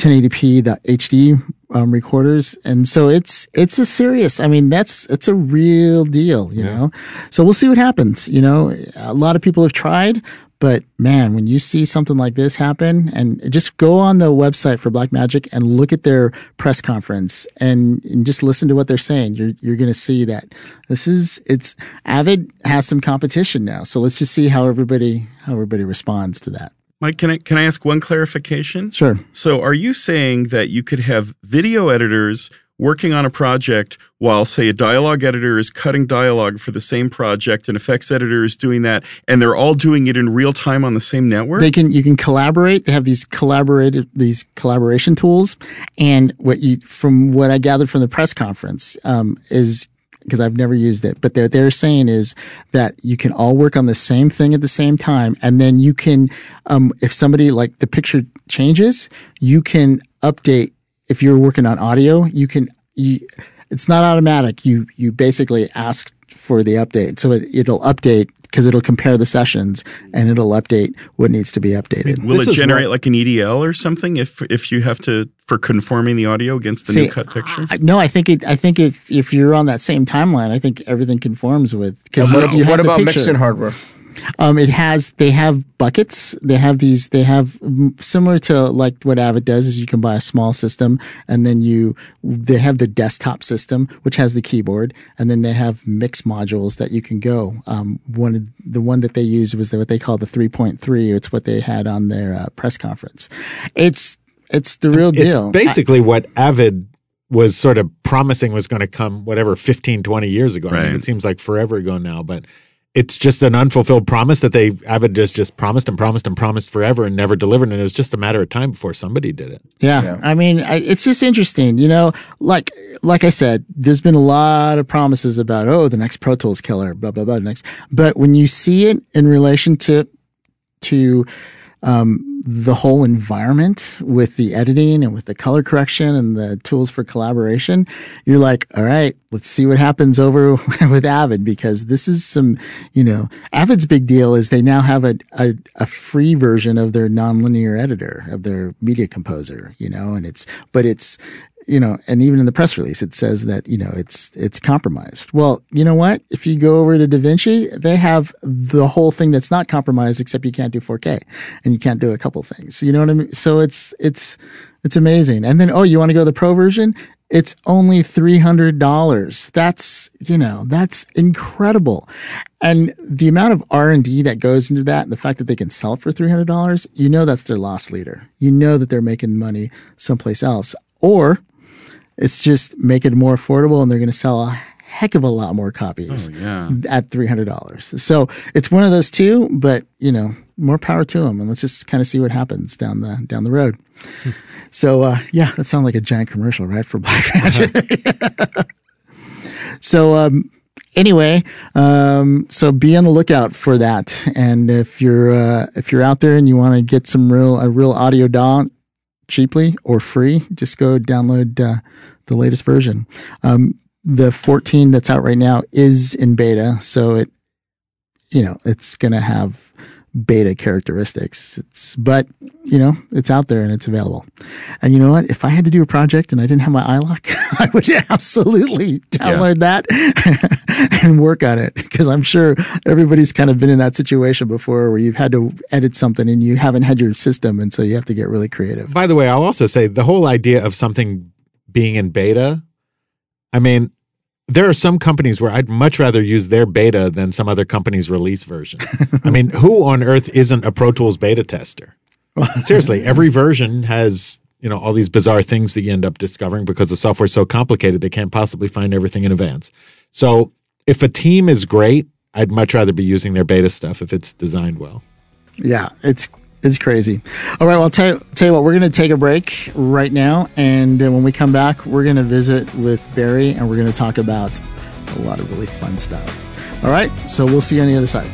1080p the HD um, recorders, and so it's it's a serious. I mean, that's it's a real deal, you know. So we'll see what happens. You know, a lot of people have tried, but man, when you see something like this happen, and just go on the website for Blackmagic and look at their press conference and, and just listen to what they're saying, you're you're going to see that this is it's Avid has some competition now. So let's just see how everybody how everybody responds to that. Mike, can I can I ask one clarification? Sure. So, are you saying that you could have video editors working on a project while, say, a dialogue editor is cutting dialogue for the same project, and effects editor is doing that, and they're all doing it in real time on the same network? They can you can collaborate. They have these collaborated these collaboration tools, and what you from what I gathered from the press conference um, is because I've never used it, but they're they're saying is that you can all work on the same thing at the same time, and then you can um, if somebody like the picture changes, you can update. If you're working on audio, you can you. It's not automatic. You you basically ask for the update, so it, it'll update because it'll compare the sessions and it'll update what needs to be updated. Will This it is generate what- like an EDL or something if if you have to for conforming the audio against the See, new cut picture? I, no, I think it. I think if if you're on that same timeline, I think everything conforms with because What, what about mixing hardware? Um, it has they have buckets. They have these. They have similar to like what Avid does is you can buy a small system and then you they have the desktop system which has the keyboard and then they have mix modules that you can go. Um, one of the one that they used was what they call the 3.3. It's what they had on their uh, press conference. It's it's the real deal. It's basically what Avid was sort of promising was going to come, whatever, 15, 20 years ago. I mean, it seems like forever ago now, but it's just an unfulfilled promise that they, Avid just, just promised and promised and promised forever and never delivered. And it was just a matter of time before somebody did it. Yeah, I mean, I, it's just interesting, you know. Like, like I said, there's been a lot of promises about oh, the next Pro Tools killer, blah blah blah. Next, but when you see it in relation to to um, the whole environment with the editing and with the color correction and the tools for collaboration, you're like, all right, let's see what happens over with Avid because this is some, you know, Avid's big deal is they now have a, a, a free version of their nonlinear editor of their media composer, you know, and it's, but it's, you know, and even in the press release, it says that, you know, it's, it's compromised. Well, you know what? If you go over to DaVinci, they have the whole thing that's not compromised, except you can't do 4K and you can't do a couple things. You know what I mean? So it's, it's, it's amazing. And then, oh, you want to go the pro version? It's only $300. That's, you know, that's incredible. And the amount of R&D that goes into that and the fact that they can sell for $300, you know, that's their loss leader. You know that they're making money someplace else. Or it's just make it more affordable and they're going to sell a heck of a lot more copies yeah. at $300. So it's one of those two, but you know, more power to them and let's just kind of see what happens down the, down the road. So, uh, yeah, that sounds like a giant commercial, right? For Black Magic. so, um, anyway, um, so be on the lookout for that. And if you're, uh, if you're out there and you want to get some real, a real audio DAW cheaply or free, just go download, uh, the latest version. Um, the 14 that's out right now is in beta. So it, you know, it's going to have beta characteristics. It's, but you know, it's out there and it's available. And you know what? If I had to do a project and I didn't have my iLok, I would absolutely download that. and work on it because I'm sure everybody's kind of been in that situation before where you've had to edit something and you haven't had your system, and so you have to get really creative. By the way, I'll also say the whole idea of something being in beta. I mean, there are some companies where I'd much rather use their beta than some other company's release version. I mean, who on earth isn't a Pro Tools beta tester? Seriously, every version has you know all these bizarre things that you end up discovering because the software's so complicated they can't possibly find everything in advance. So if a team is great, I'd much rather be using their beta stuff if it's designed well. Yeah, it's it's crazy. All right, well, tell tell you what, we're going to take a break right now. And then when we come back, we're going to visit with Barry and we're going to talk about a lot of really fun stuff. All right, so we'll see you on the other side.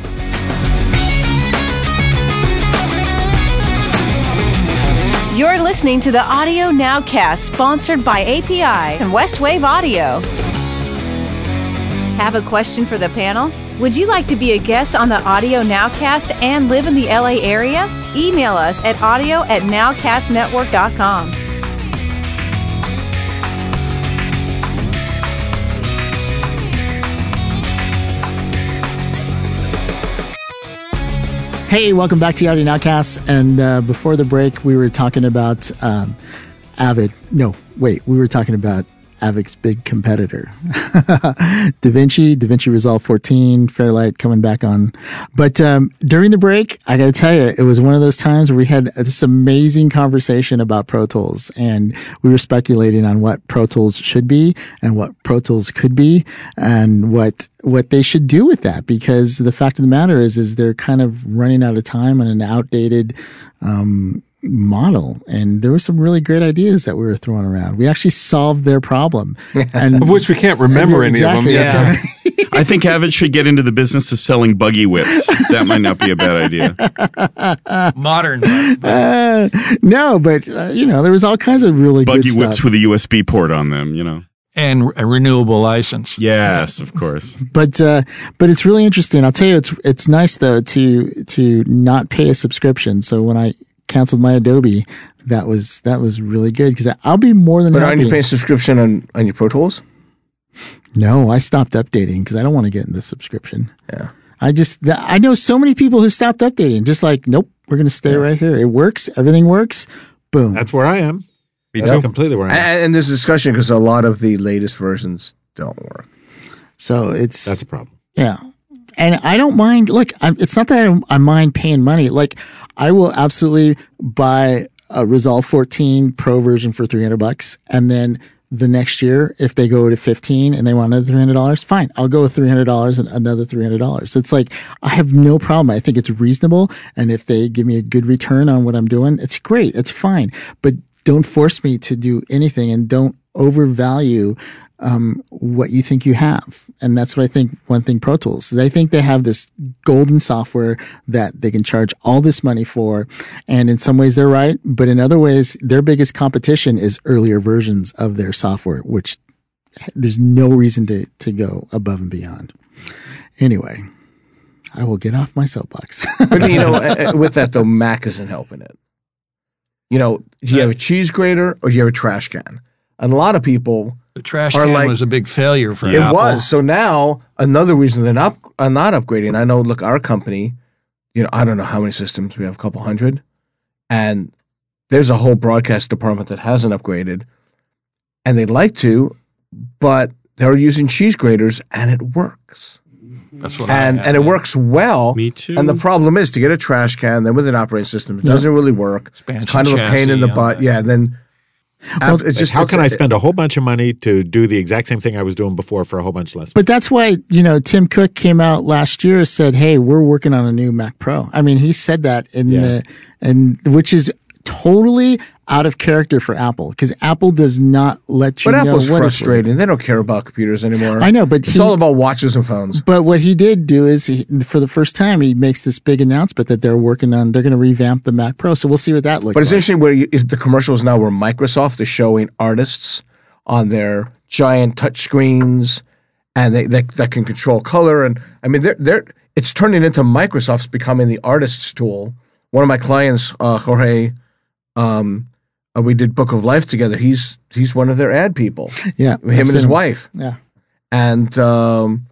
You're listening to the Audio Nowcast, sponsored by API and Westwave Audio. Have a question for the panel? Would you like to be a guest on the Audio Nowcast and live in the LA area? Email us at audio at nowcastnetwork.com. Hey, welcome back to the Audio Nowcast. And uh, before the break, we were talking about um, Avid. No, wait, we were talking about Avid's big competitor, DaVinci, DaVinci Resolve 14, Fairlight coming back on. But um, during the break, I got to tell you, it was one of those times where we had this amazing conversation about Pro Tools, and we were speculating on what Pro Tools should be and what Pro Tools could be, and what what they should do with that. Because the fact of the matter is, is they're kind of running out of time on an outdated. Um, model and there were some really great ideas that we were throwing around we actually solved their problem and Of which we can't remember any Exactly, of them. yeah. yet. I think Avid should get into the business of selling buggy whips. That might not be a bad idea. Modern. Uh, no but uh, you know there was all kinds of really Buggy good whips stuff with a USB port on them, you know. and a renewable license. Yes, of course. but uh, but it's really interesting i'll tell you it's it's nice though to to not pay a subscription so when i canceled my adobe that was that was really good because i'll be more than But happy aren't you paying subscription on, on your Pro Tools? no i stopped updating because i don't want to get in the subscription Yeah. I just, th- I know so many people who stopped updating, just like, nope, we're going to stay right here. It works. Everything works. Boom. That's where I am. Me That's too. completely where I am. And, and there's discussion because a lot of the latest versions don't work. so it's, That's a problem. yeah. And I don't mind, look, I'm, it's not that I, I mind paying money. Like, I will absolutely buy a Resolve 14 Pro version for 300 bucks. And then the next year, if they go to 15 and they want another $300, fine. I'll go with $300 and another $300. It's like, I have no problem. I think it's reasonable. And if they give me a good return on what I'm doing, it's great. It's fine. But don't force me to do anything and don't overvalue um, what you think you have. And that's what I think one thing Pro Tools is. I think they have this golden software that they can charge all this money for. And in some ways they're right. But in other ways, their biggest competition is earlier versions of their software, which there's no reason to, to go above and beyond. Anyway, I will get off my soapbox. But you know, uh, uh, with that though, Mac isn't helping it. You know, do you have a cheese grater or do you have a trash can? And a lot of people, The trash can like- was a big failure for it Apple. was. So now another reason they're not are not upgrading. I know. Look, our company, you know, I don't know how many systems we have, a couple hundred, and there's a whole broadcast department that hasn't upgraded, and they'd like to, but they're using cheese graters and it works, That's what I and have, and it works well. Me too. And the problem is to get a trash can, then with an operating system, it doesn't really work. Expansion It's kind of a pain in the butt. Yeah, and then Well, it's Like, just how can I spend a whole bunch of money to do the exact same thing I was doing before for a whole bunch less? But that's why, you know, Tim Cook came out last year said, Hey, we're working on a new Mac Pro. I mean, he said that in Yeah. the, and which is totally out of character for Apple because Apple does not let you But know Apple's frustrating. They don't care about computers anymore. I know, but it's he- all about watches and phones. But what he did do is, he, for the first time, he makes this big announcement that they're working on. They're going to revamp the Mac Pro. So we'll see what that looks like. But it's like. interesting where you, is the commercials now where Microsoft is showing artists on their giant touch screens and they, they that can control color and I mean they're they're it's turning into Microsoft's becoming the artist's tool. One of my clients, uh, Jorge, um, uh, we did Book of Life together. He's he's one of their ad people. Yeah, Him and his wife. Yeah, and um,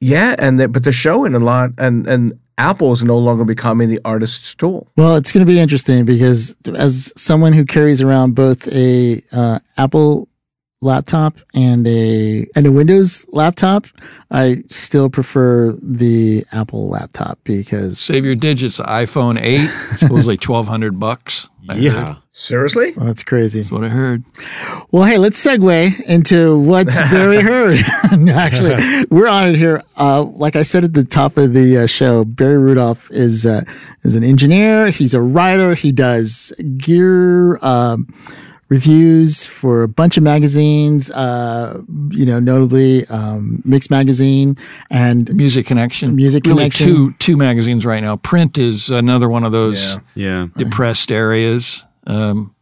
yeah, and they, but they're showing a lot, and and Apple is no longer becoming the artist's tool. Well, it's going to be interesting because as someone who carries around both a uh, Apple laptop and a and a Windows laptop, I still prefer the Apple laptop because Save your digits. iPhone 8, supposedly 1200 bucks. I yeah. heard. Seriously? well, that's crazy. That's what I heard. Well, hey, let's segue into what's Barry heard. Actually, we're on it here. Uh, like I said at the top of the uh, show, Barry Rudolph is uh, is an engineer. He's a writer. He does gear um, reviews for a bunch of magazines. Uh, you know, notably um, Mix Magazine and Music Connection. Music really Connection. Two two magazines right now. Print is another one of those Yeah. Yeah. depressed areas. Um,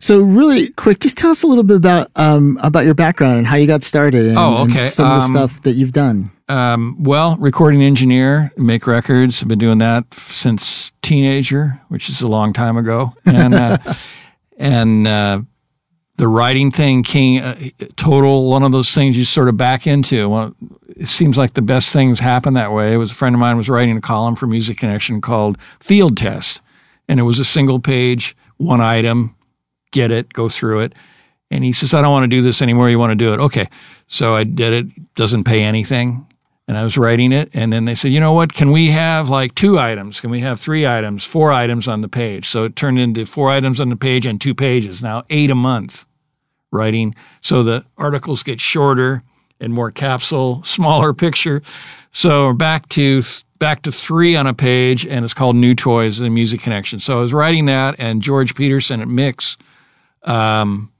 So, really quick, just tell us a little bit about um, about your background and how you got started. And, Oh, and okay. some of the Um, stuff that you've done. um, well, recording engineer, make records. I've been doing that since teenager, which is a long time ago, and uh, and uh, the writing thing came uh, total one of those things you sort of back into. Well, it seems like the best things happen that way. It was a friend of mine was writing a column for Music Connection called Field Test, and it was a single page, one item, get it, go through it. And he says, I don't want to do this anymore. You want to do it? Okay. So I did it. Doesn't pay anything. And I was writing it. And then they said, you know what? Can we have like two items? Can we have three items, four items on the page? So it turned into four items on the page and two pages. Now eight a month writing. So the articles get shorter and more capsule, smaller picture. So back to back to three on a page, and it's called New Toys: and Music Connection. So I was writing that, and George Petersen at Mix um,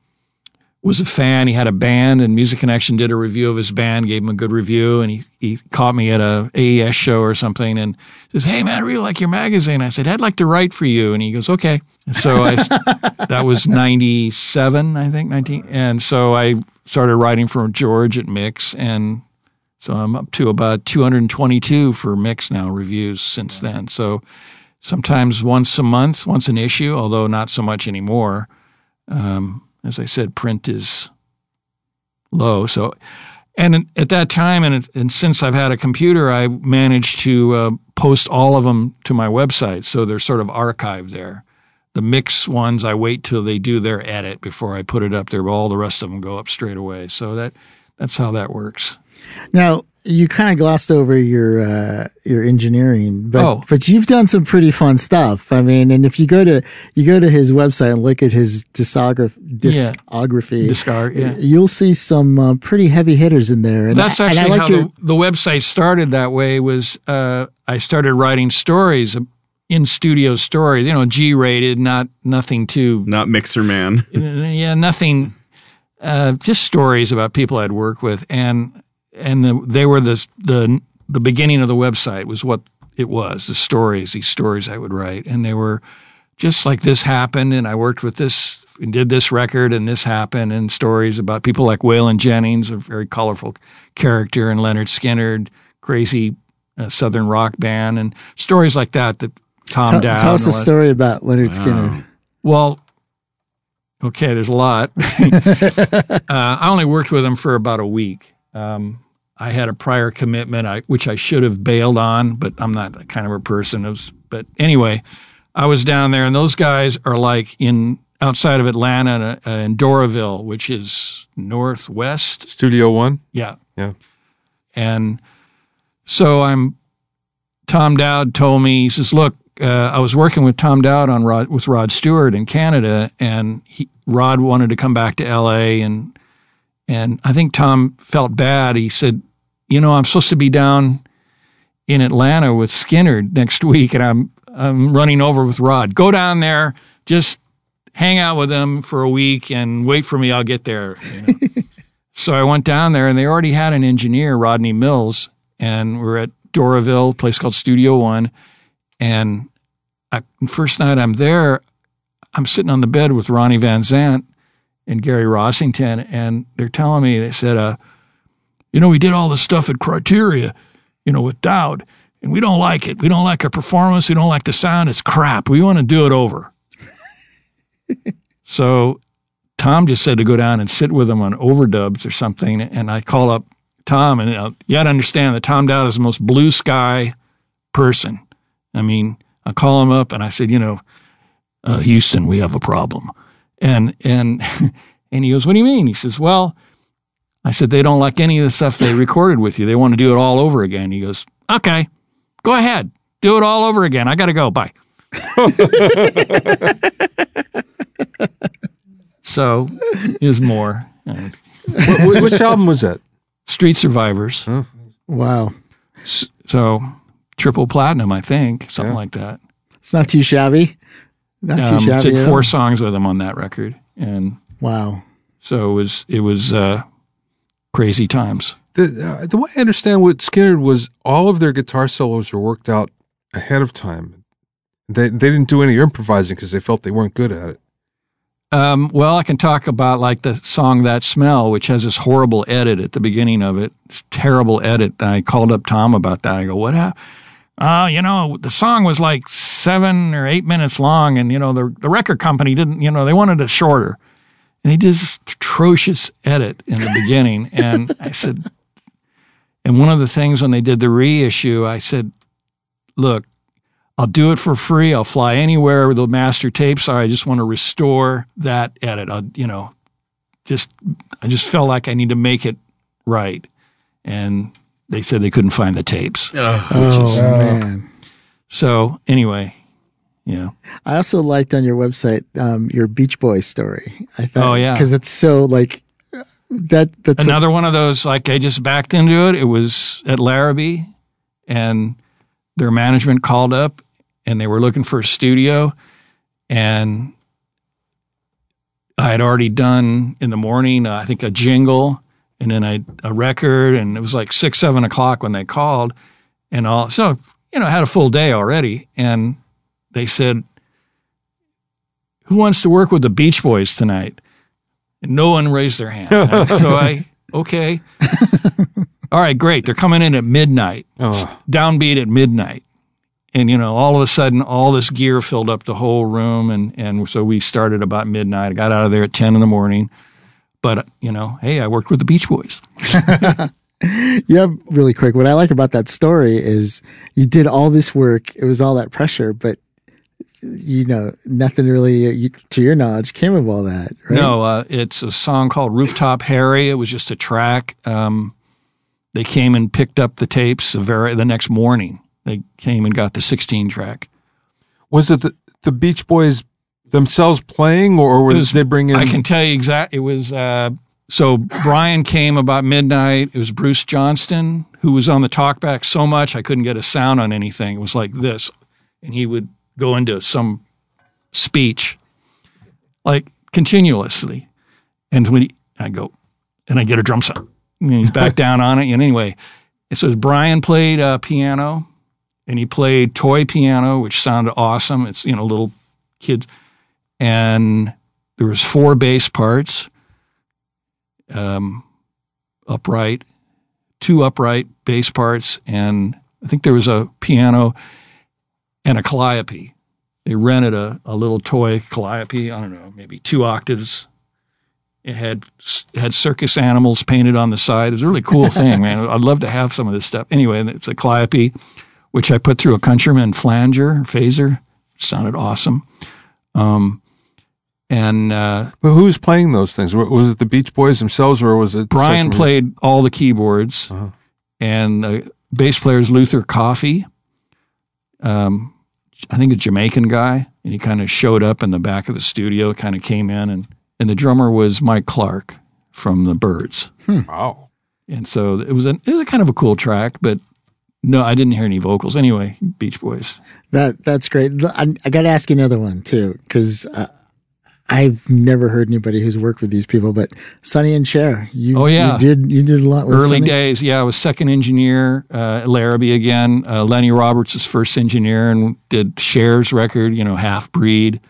was a fan. He had a band, and Music Connection did a review of his band, gave him a good review, and he he caught me at a AES show or something, and says, "Hey man, I really like your magazine." I said, "I'd like to write for you," and he goes, "Okay." So I that was ninety seven, I think, nineteen, and so I started writing for George at Mix, and so I'm up to about 222 for Mix now reviews since then. So sometimes once a month, once an issue, although not so much anymore. Um, as I said, print is low. So, and at that time, and, and since I've had a computer, I managed to uh, post all of them to my website. So they're sort of archived there. The mix ones, I wait till they do their edit before I put it up there. But all the rest of them go up straight away. So that that's how that works. Now, you kind of glossed over your uh, your engineering, but Oh. but you've done some pretty fun stuff. I mean, and if you go to you go to his website and look at his discograph, Yeah. discography, Discard, yeah. you'll see some uh, pretty heavy hitters in there. And That's I, and I actually like how your, the, the website started that way was uh, I started writing stories in studio stories, you know, G rated, not nothing too Not Mixerman. yeah, nothing. Uh, just stories about people I'd work with, and and the, they were the the the beginning of the website was what it was. The stories, these stories I would write, and they were just like this happened, and I worked with this and did this record, and this happened, and stories about people like Waylon Jennings, a very colorful character, and Lynyrd Skynyrd, crazy uh, southern rock band, and stories like that that Tom tell, Dowd. tell us a all story about Lynyrd Skynyrd. Well, okay, there's a lot. uh, I only worked with him for about a week. Um, I had a prior commitment, I, which I should have bailed on, but I'm not that kind of a person. Was, but anyway, I was down there, and those guys are like in outside of Atlanta uh, in Doraville, which is northwest Studio One. yeah. Yeah. And so I'm, Tom Dowd told me, he says, look, uh, I was working with Tom Dowd on Rod, with Rod Stewart in Canada, and he, Rod wanted to come back to LA. And, and I think Tom felt bad. He said, you know, I'm supposed to be down in Atlanta with Skynyrd next week, and I'm, I'm running over with Rod. Go down there, just hang out with them for a week and wait for me. I'll get there. You know? So I went down there and they already had an engineer, Rodney Mills, and we're at Doraville, a place called Studio One. And I, first night I'm there, I'm sitting on the bed with Ronnie Van Zant and Gary Rossington, and they're telling me, they said, uh, you know, we did all this stuff at Criteria, you know, with Dowd, and we don't like it. We don't like our performance. We don't like the sound. It's crap. We want to do it over. so Tom just said to go down and sit with him on overdubs or something. And I call up Tom, and uh, you got to understand that Tom Dowd is the most blue sky person. I mean, I call him up and I said, you know, uh, Houston, we have a problem, and and and he goes, what do you mean? He says, well, I said they don't like any of the stuff they recorded with you. They want to do it all over again. He goes, okay, go ahead, do it all over again. I got to go. Bye. so is more. Wh- wh- which album was that? Street Survivors. Wow. So triple platinum, I think, something Yeah. like that. It's not too shabby. Not too Um, shabby. did four songs with him on that record, and Wow. so it was it was uh, crazy times. The, uh, the way I understand what Skynyrd was, all of their guitar solos were worked out ahead of time. They they didn't do any improvising because they felt they weren't good at it. Um, well, I can talk about like the song "That Smell," which has this horrible edit at the beginning of it. It's terrible edit. I called up Tom about that. I go, "What happened?" Uh, you know, the song was like seven or eight minutes long, and you know the the record company didn't. You know, they wanted it shorter, and they did this atrocious edit in the beginning. And I said, and one of the things when they did the reissue, I said, "Look, I'll do it for free. I'll fly anywhere the master tapes are. I just want to restore that edit. I, you know, just I just felt like I need to make it right. And they said they couldn't find the tapes. Oh, man. So anyway, yeah. I also liked on your website um, your Beach Boys story. I thought, Oh, yeah. because it's so like that. That's a- Another one of those like I just backed into it. It was at Larrabee, and their management called up, and they were looking for a studio, and I had already done in the morning. Uh, I think a jingle, and then I a record, and it was like six seven o'clock when they called, and all. So you know, I had a full day already, and they said, "Who wants to work with the Beach Boys tonight?" And no one raised their hand. so I, okay. All right, great. They're coming in at midnight, Oh. downbeat at midnight. And, you know, all of a sudden, all this gear filled up the whole room. And, and so we started about midnight. I got out of there at 10 in the morning. But, you know, hey, I worked with the Beach Boys. yeah, really quick. What I like about that story is you did all this work. It was all that pressure, but you know, nothing really, to your knowledge, came of all that. Right? No, uh, it's a song called Rooftop Harry. It was just a track. Um, they came and picked up the tapes the very the next morning. They came and got the 16 track. Was it the, the Beach Boys themselves playing, or were was- they bring in? I can tell you exactly. It was uh, so Brian came about midnight. It was Bruce Johnston who was on the talkback so much I couldn't get a sound on anything. It was like this, and he would go into some speech like continuously, and when he, I go, and I get a drum set, and he's back down on it. And anyway, it says Brian played uh, piano, and he played toy piano, which sounded awesome. It's you know little kids, and there was four bass parts, um, upright, two upright bass parts, and I think there was a piano and a calliope. They rented a, a little toy calliope. I don't know, maybe two octaves. It had had circus animals painted on the side. It was a really cool thing, man. I'd love to have some of this stuff. Anyway, it's a calliope, which I put through a Countryman flanger phaser. Sounded awesome. Um, and uh, But who was playing those things? Was it the Beach Boys themselves, or was it Brian played all the keyboards, Uh-huh. and the bass player is Luther Coffey. Um, I think a Jamaican guy, and he kind of showed up in the back of the studio, kind of came in, and and the drummer was Mike Clark from the Byrds, Wow. and so it was a it was a kind of a cool track, but no, I didn't hear any vocals. Anyway, Beach Boys. That that's great. I got to ask you another one too, because uh, I've never heard anybody who's worked with these people. But Sonny and Cher, you, Oh, yeah. you did you did a lot with Early Sonny? days, yeah. I was second engineer uh, at Larrabee again. Uh, Lenny Roberts is first engineer and did Cher's record, you know, Half Breed,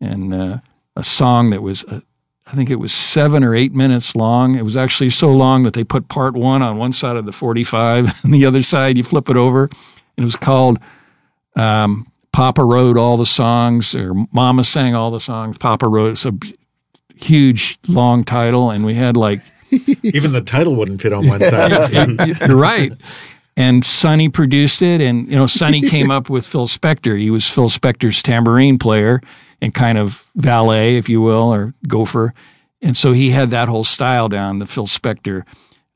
and uh, a song that was, uh, I think it was seven or eight minutes long. It was actually so long that they put part one on one side of the 45 and the other side you flip it over. And it was called um, Papa Wrote All the Songs or Mama Sang All the Songs. Papa Wrote, it's a huge long title. And we had like Even the title wouldn't fit on one side. You're right. And Sonny produced it, and you know Sonny came up with Phil Spector. He was Phil Spector's tambourine player and kind of valet, if you will, or gopher. And so he had that whole style down. The Phil Spector,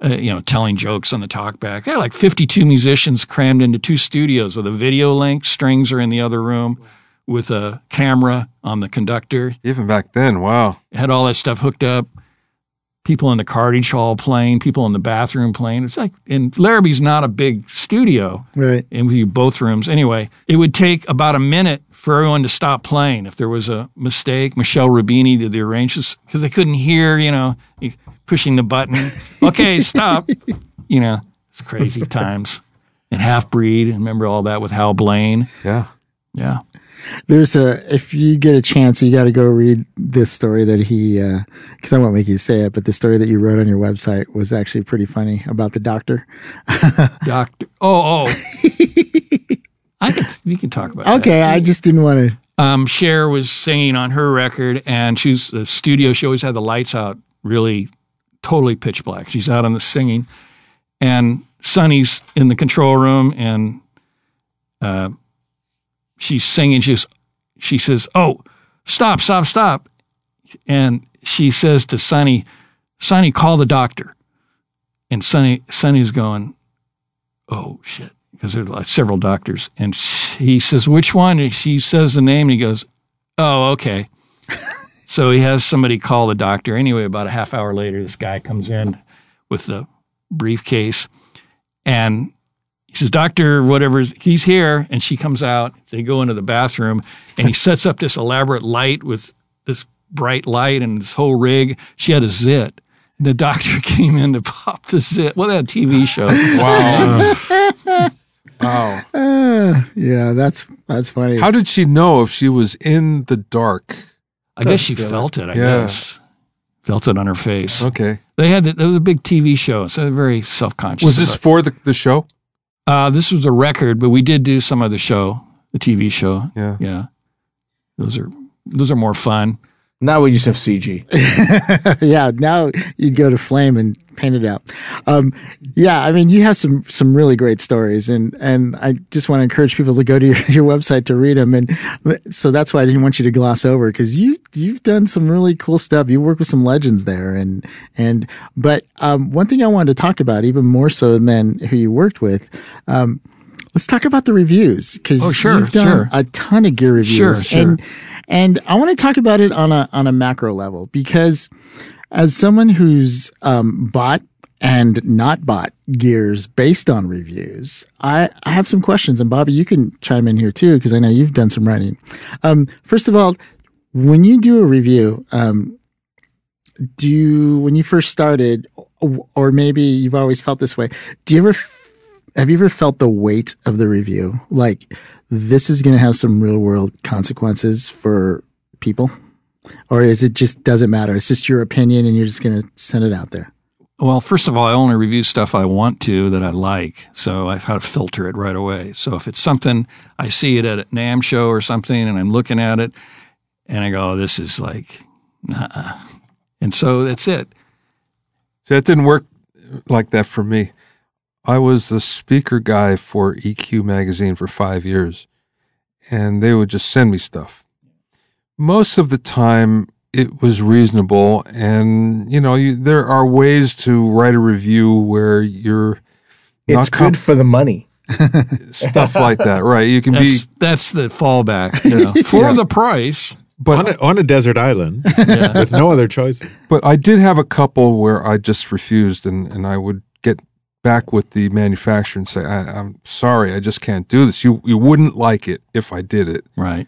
uh, you know, telling jokes on the talkback. I had like 52 musicians crammed into two studios with a video link. Strings are in the other room with a camera on the conductor. Even back then, wow. Had all that stuff hooked up people in the cartage hall playing, people in the bathroom playing. It's like, and Larrabee's not a big studio. Right. And we both rooms. Anyway, it would take about a minute for everyone to stop playing. If there was a mistake, Michel Rubini did the arrangements because they couldn't hear, you know, pushing the button. Okay, stop. You know, it's crazy times. And Half Breed, remember all that with Hal Blaine? Yeah. Yeah. There's a if you get a chance, you got to go read this story that he because I won't make you say it, but the story that you wrote on your website was actually pretty funny about the doctor. Doctor. Oh, oh. I can. We can talk about. It. Okay, that. I just didn't want to. Um, Cher was singing on her record, and she's the studio. She always had the lights out, really, totally pitch black. She's out on the singing, and Sonny's in the control room, and uh, she's singing. She's she says, "Oh, stop, stop, stop," and she says to Sonny, "Sonny, call the doctor." And Sonny Sonny's going, "Oh shit." Because there are like several doctors, and he says, "Which one?" And she says the name, and he goes, "Oh, okay." so he has somebody call the doctor. Anyway, about a half hour later, this guy comes in with the briefcase, and he says, Doctor, whatever's, he's here. And she comes out. They go into the bathroom and he sets up this elaborate light with this bright light and this whole rig. She had a zit. The doctor came in to pop the zit. Well, that TV show. Wow. wow. Uh, yeah, that's that's funny. How did she know if she was in the dark? I guess she felt it, I Yeah. guess. Felt it on her face. Okay. They had, the, it was a big TV show. So very self conscious. Was this for the, the show? Uh, this was a record, but we did do some of the show, the TV show. Yeah. Yeah. Those are those are more fun. Now we just have CG. yeah, now you go to Flame and paint it out. Um, yeah, I mean, you have some some really great stories, and and I just want to encourage people to go to your, your website to read them. And so that's why I didn't want you to gloss over because you you've done some really cool stuff. You work with some legends there, and and but um, one thing I wanted to talk about even more so than who you worked with. Um, Let's talk about the reviews because Oh, sure, you've done sure. a ton of gear reviews, Sure, sure. and and I want to talk about it on a on a macro level because as someone who's um, bought and not bought gears based on reviews, I, I have some questions. And Bobby, you can chime in here too because I know you've done some writing. Um, first of all, when you do a review, um, do you, when you first started, or maybe you've always felt this way, do you ever f- have you ever felt the weight of the review? Like this is going to have some real world consequences for people, or is it just doesn't matter? It's just your opinion, and you're just going to send it out there. Well, first of all, I only review stuff I want to that I like. So I've had to filter it right away. So if it's something I see it at a NAMM show or something and I'm looking at it and I go, oh, this is like, nah. And so that's it. So that didn't work like that for me. I was the speaker guy for EQ magazine for five years, and they would just send me stuff. Most of the time, it was reasonable, and you know, you, there are ways to write a review where you're It's not good for the money. stuff like that, right? You can be, That's, that's the fallback you know, for Yeah. the price. but on, a, on a desert island with no other choice. But I did have a couple where I just refused, and, and I would get back with the manufacturer and say, I, "I'm sorry, I just can't do this. You you wouldn't like it if I did it." Right.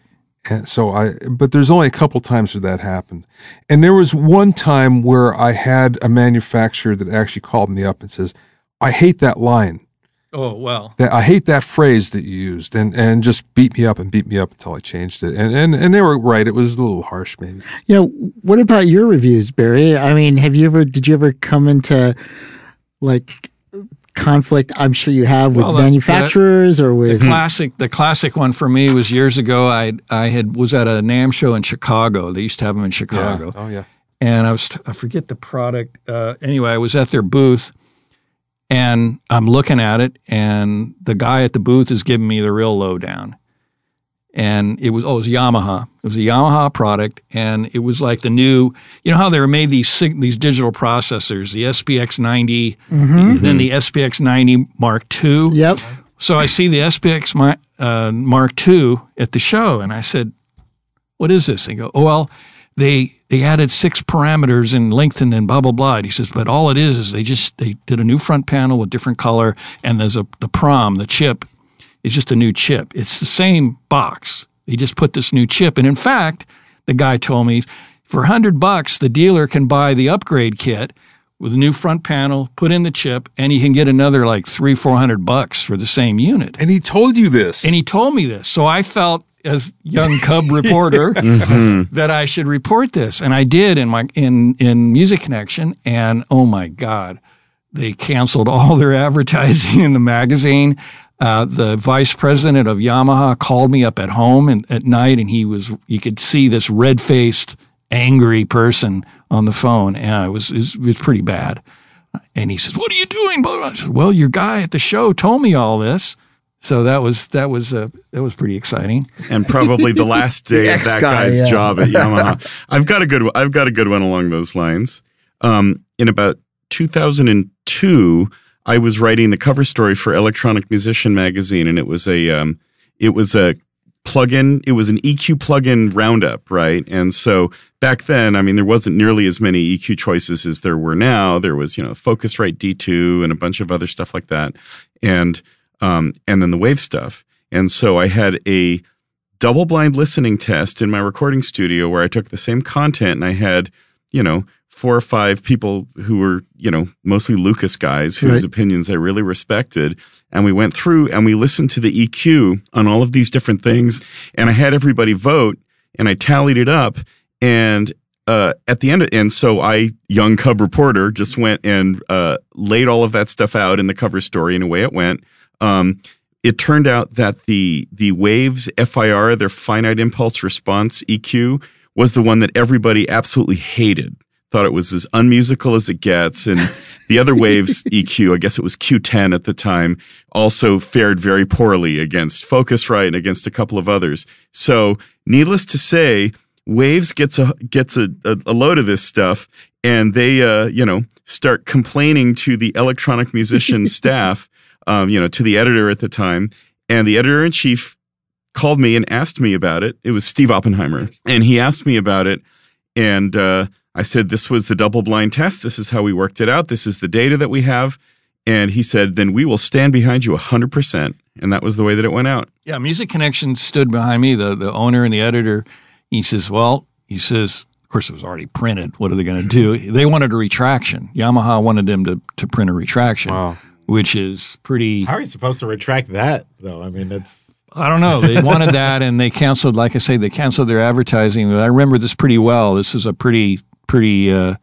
And so I, but there's only a couple times where that happened, and there was one time where I had a manufacturer that actually called me up and says, "I hate that line." Oh, well. That I hate that phrase that you used, and, and just beat me up and beat me up until I changed it. And, and and they were right; it was a little harsh, maybe. Yeah. What about your reviews, Barry? I mean, have you ever, did you ever come into like conflict? I'm sure you have with Well, the- manufacturers or The with. classic, the classic one for me was years ago. I I had was at a NAMM show in Chicago. They used to have them in Chicago, Oh yeah. and I was I forget the product. Uh, anyway, I was at their booth, and I'm looking at it, and the guy at the booth is giving me the real lowdown. And it was oh, it was Yamaha. It was a Yamaha product, and it was like the new. You know how they were made these these digital processors, the SPX 90, then the SPX 90 Mark II. Yep. So I see the SPX uh, Mark II at the show, and I said, "What is this?" They go, "Oh well, they they added six parameters and lengthened and blah blah blah." And he says, "But all it is is they just they did a new front panel with different color, and there's a the prom the chip is just a new chip. It's the same box. He just put this new chip, and in fact, the guy told me for a hundred bucks, the dealer can buy the upgrade kit." With a new front panel, put in the chip, and he can get another like three, four hundred bucks for the same unit. And he told you this. And he told me this. So I felt as young cub reporter mm-hmm. that I should report this. And I did in my in in Music Connection and oh my god, they canceled all their advertising in the magazine. Uh, the vice president of Yamaha called me up at home and at night and he was you could see this red-faced angry person on the phone and it was it was, it was pretty bad. And he says, "What are you doing?" Blah, blah. I said, "Well, your guy at the show told me all this." So that was that was uh, that was pretty exciting. and probably the last day of that ex-guy, guy's yeah. job at Yamaha. I've got a good one. I've got a good one along those lines. Um, in about 2002, I was writing the cover story for Electronic Musician magazine, and it was a um, it was a plugin. It was an EQ plugin roundup, right? And so back then, I mean, there wasn't nearly as many EQ choices as there were now. There was, you know, Focusrite D2 and a bunch of other stuff like that, and um, and then the Wave stuff. And so I had a double blind listening test in my recording studio where I took the same content and I had, you know, four or five people who were, you know, mostly Lucas guys whose Right. opinions I really respected. And we went through and we listened to the EQ on all of these different things. And I had everybody vote and I tallied it up. And uh, at the end, of, and so I, young cub reporter, just went and uh, laid all of that stuff out in the cover story, and away it went. Um, it turned out that the the Waves FIR, their finite impulse response EQ, was the one that everybody absolutely hated. Thought it was as unmusical as it gets, and the other Waves EQ, I guess it was Q10 at the time, also fared very poorly against Focusrite and against a couple of others. So, needless to say, Waves gets a gets a, a, a load of this stuff, and they uh, you know start complaining to the electronic musician staff, um, you know, to the editor at the time, and the editor in chief called me and asked me about it. It was Steve Oppenheimer, and he asked me about it, and uh, I said this was the double blind test. This is how we worked it out. This is the data that we have. And he said, then we will stand behind you 100%. And that was the way that it went out. Yeah, Music Connection stood behind me, the the owner and the editor. He says, "Well," he says, "Of course, it was already printed. What are they going to do? They wanted a retraction. Yamaha wanted them to to print a retraction, Wow. which is pretty. How are you supposed to retract that, though? I mean, that's I don't know. They wanted that, and they canceled. Like I say, they canceled their advertising. I remember this pretty well. This is a pretty pretty uh,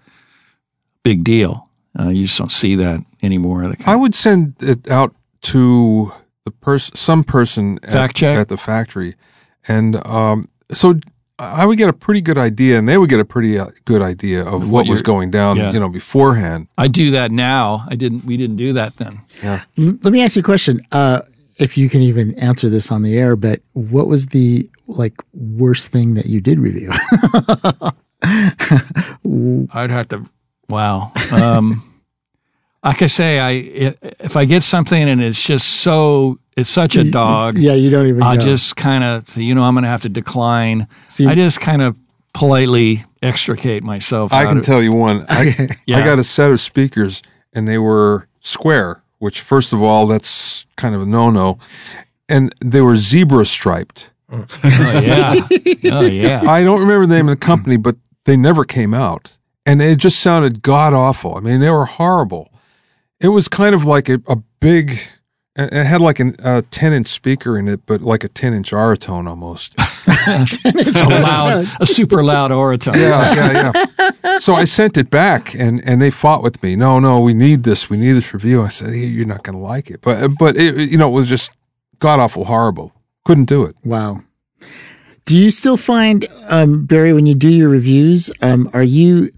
big deal. Uh, you just don't see that anymore. The I would send it out to the person, some person at, check? at the factory, and um, so I would get a pretty good idea, and they would get a pretty uh, good idea of What what was going down, yeah. you know, beforehand. I do that now. I didn't. We didn't do that then. L- let me ask you a question. Uh, if you can even answer this on the air, but what was the like worst thing that you did review? I'd have to. Wow. Um, like I say, I i- if I get something and it's just so it's such a dog, yeah, you don't even. I know. just kind of you know I'm going to have to decline. So you- I just kind of politely extricate myself. I can of- tell you one. I, Yeah. I got a set of speakers, and they were square, which first of all, that's kind of a no-no, and they were zebra striped. Oh yeah. Oh yeah. I don't remember the name of the company, but they never came out. And it just sounded god awful. I mean, they were horrible. It was kind of like a, a big, it it had like an- a 10 inch speaker in it, but like a 10 inch Auratone almost. a loud, a super loud orator. Yeah, yeah, yeah. So I sent it back and, and they fought with me. No, no, we need this. We need this review. I said, "Hey, you're not going to like it. But, but it, you know, it was just god awful horrible. Couldn't do it. Wow. Do you still find, um, Barry, when you do your reviews, um, are you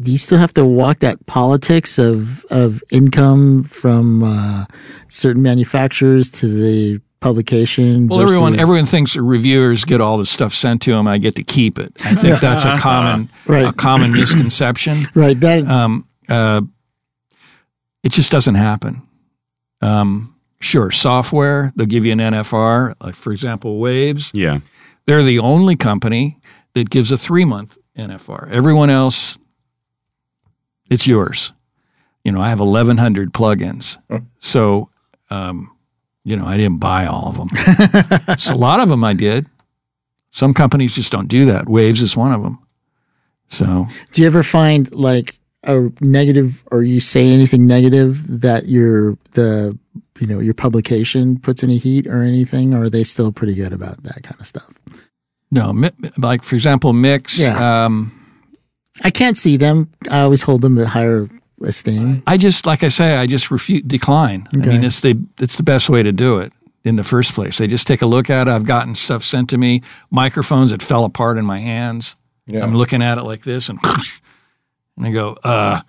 do you still have to walk that politics of of income from uh, certain manufacturers to the publication? Well, everyone versus- everyone thinks reviewers get all the stuff sent to them. I get to keep it. I think that's a common Right. a common misconception. right that Um, uh, it just doesn't happen. Um, sure, software they'll give you an NFR, like for example, Waves. Yeah. They're the only company that gives a three month NFR. Everyone else, it's yours. You know, I have 1,100 plugins. So, um, you know, I didn't buy all of them. so a lot of them I did. Some companies just don't do that. Waves is one of them. So, Do you ever find like a negative or you say anything negative that your the you know your publication puts any heat or anything or are they still pretty good about that kind of stuff? no, like for example, Mix. Yeah. Um, I can't see them. I always hold them at higher esteem. I just, like I say, I just refute decline. I mean, it's the, it's the best way to do it in the first place. They just take a look at it. I've gotten stuff sent to me, microphones that fell apart in my hands. Yeah. I'm looking at it like this and, and I go, uh,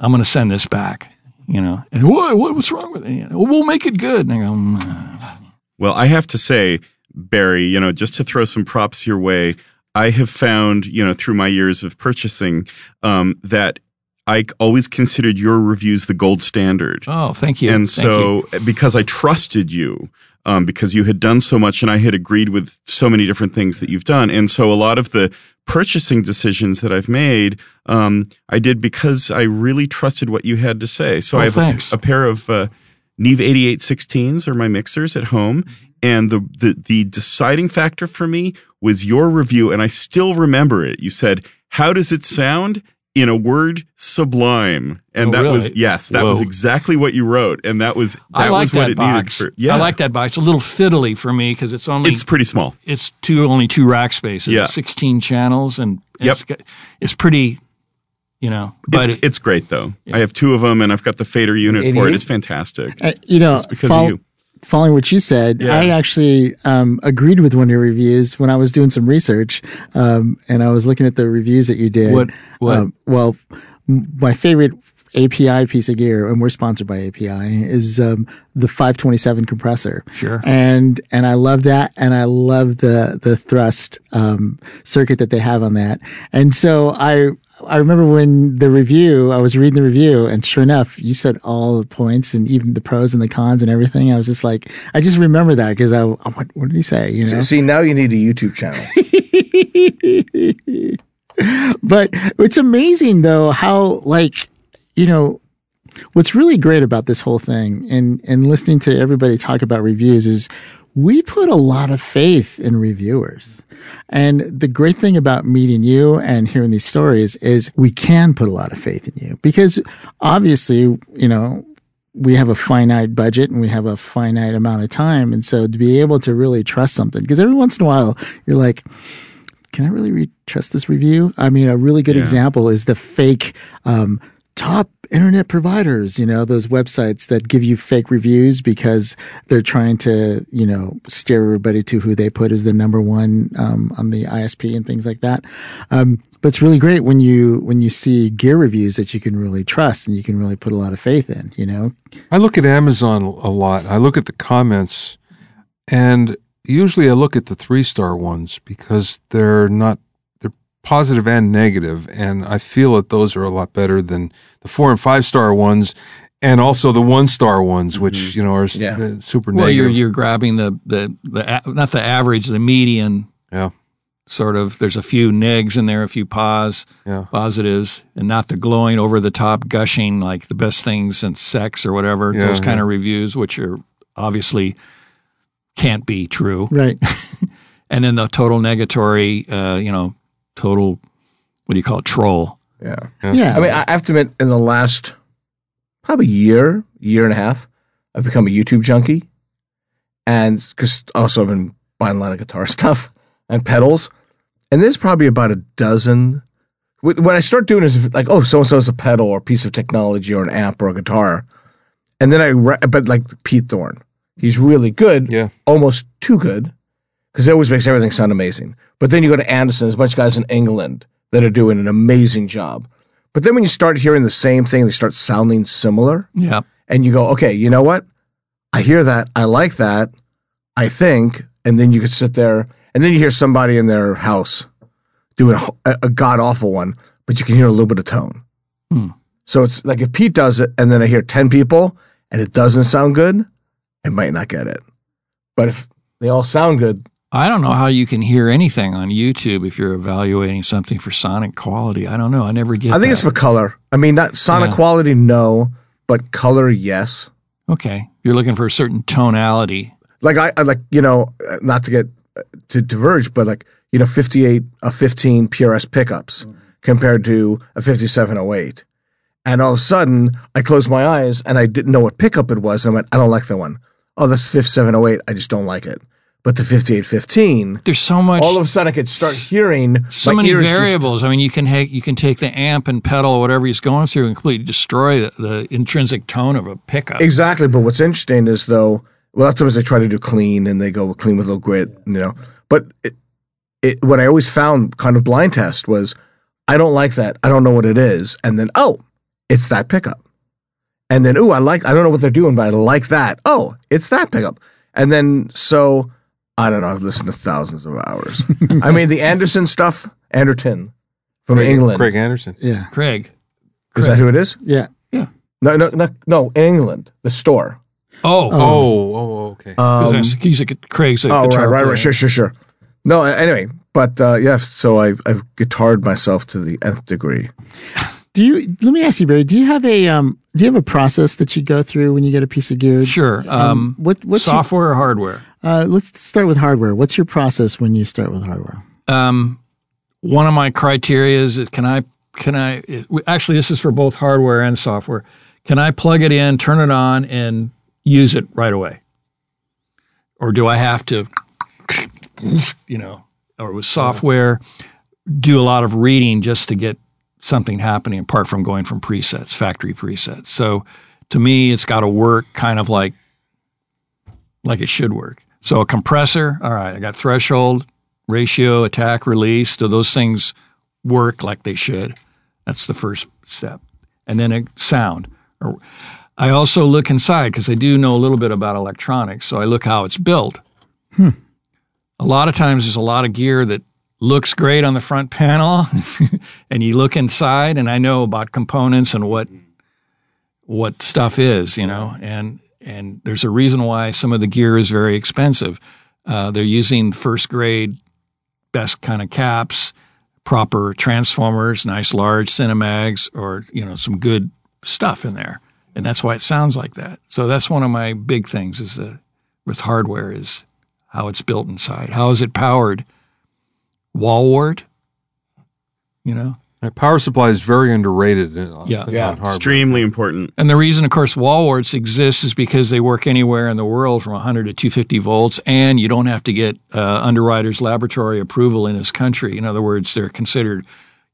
I'm going to send this back, you know, and what, what what's wrong with it? You know, well, make it good. And I go, "Mm." Well, I have to say, Barry, you know, just to throw some props your way, I have found, you know, through my years of purchasing, um, that I always considered your reviews the gold standard. oh, thank you. and Thank you. so, because I trusted you, um, because you had done so much and I had agreed with so many different things that you've done. And so, a lot of the purchasing decisions that I've made, um, I did because I really trusted what you had to say. So, Oh, I have a, a pair of uh, Neve 8816s are my mixers at home. And the, the the deciding factor for me was your review, and I still remember it. You said, "How does it sound?" In a word, sublime, and Oh, that was yes, that was exactly what you wrote, and that was that I like was what that it box. needed for yeah. I like that box. It's a little fiddly for me because it's only it's pretty small. it's two only two rack spaces, Yeah. 16 channels, and Yep. it's, got- it's pretty, you know. But It's, it, it's great though. I have two of them, and I've got the fader unit for it. It's fantastic. Uh, you know, because fol- of you. Following what you said, Yeah. I actually um, agreed with one of your reviews when I was doing some research, um, and I was looking at the reviews that you did. What- what? Um, well, m- my favorite API piece of gear, and we're sponsored by API, is um, the 527 compressor. Sure. And and I love that, and I love the the thrust um, circuit that they have on that. And so I. I remember when the review, I was reading the review, and sure enough, you said all the points and even the pros and the cons and everything. I was just like, I just remember that because I, I what, what did he say? You know, See, now you need a YouTube channel. but it's amazing though how like you know what's really great about this whole thing and and listening to everybody talk about reviews is we put a lot of faith in reviewers and the great thing about meeting you and hearing these stories is we can put a lot of faith in you because obviously you know we have a finite budget and we have a finite amount of time and so to be able to really trust something because every once in a while you're like can I really re- trust this review? I mean, a really good Yeah. example is the fake um, top internet providers. You know, those websites that give you fake reviews because they're trying to, you know, steer everybody to who they put as the number one um, on the ISP and things like that. Um, but it's really great when you when you see gear reviews that you can really trust and you can really put a lot of faith in. You know, I look at Amazon a lot. I look at the comments, and usually I look at the three star ones because they're not positive and negative, and I feel that those are a lot better than the four and five star ones, and also the one star ones, which you know are s- Yeah. uh, super well, negative. you're you're grabbing the the the not the average, the median. Yeah. Sort of. There's a few negs in there, a few pos, yeah, positives, and not the glowing over the top, gushing like the best things since sex or whatever. Yeah, those kind of reviews, which are obviously can't be true. right? And then the total negatory, uh, you know, total what do you call it, troll. Yeah. yeah. I mean, I I have to admit, in the last probably year, year and a half, I've become a YouTube junkie, and because also I've been buying a lot of guitar stuff and pedals, and there's probably about a dozen. wh- When I start doing is like, oh, so and so is a pedal or a piece of technology or an amp or a guitar, and then I, re- but like Pete Thorn, he's really good, yeah. almost too good because it always makes everything sound amazing. But then you go to Andertons, there's a bunch of guys in England that are doing an amazing job. But then when you start hearing the same thing, they start sounding similar, Yeah. and you go, okay, you know what? I hear that. I like that. I think, and then you could sit there, and then you hear somebody in their house doing a, a god awful one, but you can hear a little bit of tone. Hmm. So it's like if Pete does it, and then I hear ten people, and it doesn't sound good, I might not get it. But if they all sound good, I don't know how you can hear anything on YouTube if you're evaluating something for sonic quality. I don't know. I never get I think that. it's for color. I mean, not sonic Yeah. quality, no, but color, yes. Okay. You're looking for a certain tonality. Like I, I like you know, uh, not to get uh, to diverge, but like you know, fifty eight, a fifteen PRS pickups compared to a fifty seven oh eight, and all of a sudden I closed my eyes and I didn't know what pickup it was, and I went, I don't like that one. Oh, that's fifty seven oh eight. I just don't like it. But the fifty eight fifteen, There's so much all of a sudden I could start hearing so many ears just- variables. I mean, you can take you can take the amp and pedal or whatever he's going through and completely destroy the, the intrinsic tone of a pickup. Exactly. But what's interesting is though, well, that's what they try to do clean and they go clean with a little grit, you know. But it, it, what I always found kind of blind test was, I don't like that. I don't know what it is. And then, oh, it's that pickup. And then, oh, I like, I don't know what they're doing, but I like that. Oh, it's that pickup. And then, so I don't know. I've listened to thousands of hours. I mean, the Andertons stuff, Anderton from Craig, England. Craig Anderton. Yeah. Craig. Is that who it is? Yeah. Yeah. No, no, no, no, England, the store. Oh, Oh. Oh, oh, okay. Um, 'cause that's- he's a gu- Craig's a Oh, right, guitar right, player. right. Sure, sure, sure. No, anyway, but uh, yeah, so I, I've guitared myself to the nth degree. Do you? Let me ask you, Barry. Do you have a um? Do you have a process that you go through when you get a piece of gear? Sure. Um, what what's your- software or hardware? uh, let's start with hardware. What's your process when you start with hardware? Um, one of my criteria is can I can I actually this is for both hardware and software. Can I plug it in, turn it on, and use it right away, or do I have to, you know, or with software, do a lot of reading just to get something happening apart from going from presets, factory presets. So to me, it's got to work kind of like like it should work. So a compressor, all right, I got threshold, ratio, attack, release. Do those things work like they should? That's the first step. And then a sound. I also look inside because I do know a little bit about electronics. So I look how it's built. Hmm. A lot of times there's a lot of gear that looks great on the front panel and you look inside and I know about components and what what stuff is, you know, and and there's a reason why some of the gear is very expensive. Uh, they're using first grade, best kind of caps, proper transformers, nice large Cinemags, or you know some good stuff in there, and that's why it sounds like that. So that's one of my big things is uh, with hardware is how it's built inside. How is it powered? Wall wart, you know. Uh, Power supply is very underrated. In, Yeah. in Yeah. Extremely important. And the reason, of course, wall warts exist is because they work anywhere in the world from 100 to 250 volts, and you don't have to get uh, underwriter's laboratory approval in this country. In other words, they're considered,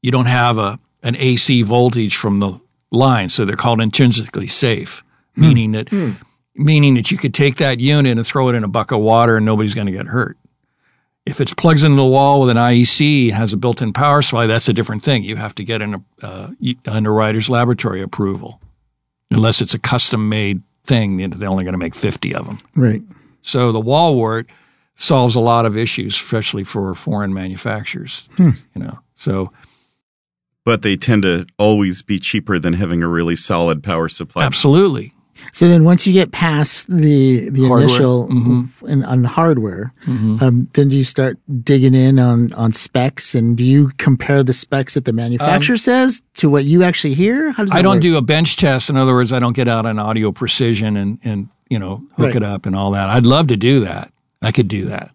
you don't have a an AC voltage from the line, so they're called intrinsically safe, meaning that meaning that you could take that unit and throw it in a bucket of water and nobody's going to get hurt. If it's plugs into the wall with an IEC, has a built-in power supply, that's a different thing. You have to get an uh, underwriter's laboratory approval unless it's a custom made thing. They're only going to make 50 of them. Right. So the wall wart solves a lot of issues, especially for foreign manufacturers. You know, so But they tend to always be cheaper than having a really solid power supply. absolutely. So then, once you get past the the Hardware. initial Mhm. in, on hardware, Mhm. um, then do you start digging in on on specs, and do you compare the specs that the manufacturer says to what you actually hear? How does that Um, I don't work? do a bench test. In other words, I don't get out an audio precision and and you know hook Right. it up and all that. I'd love to do that. I could do that,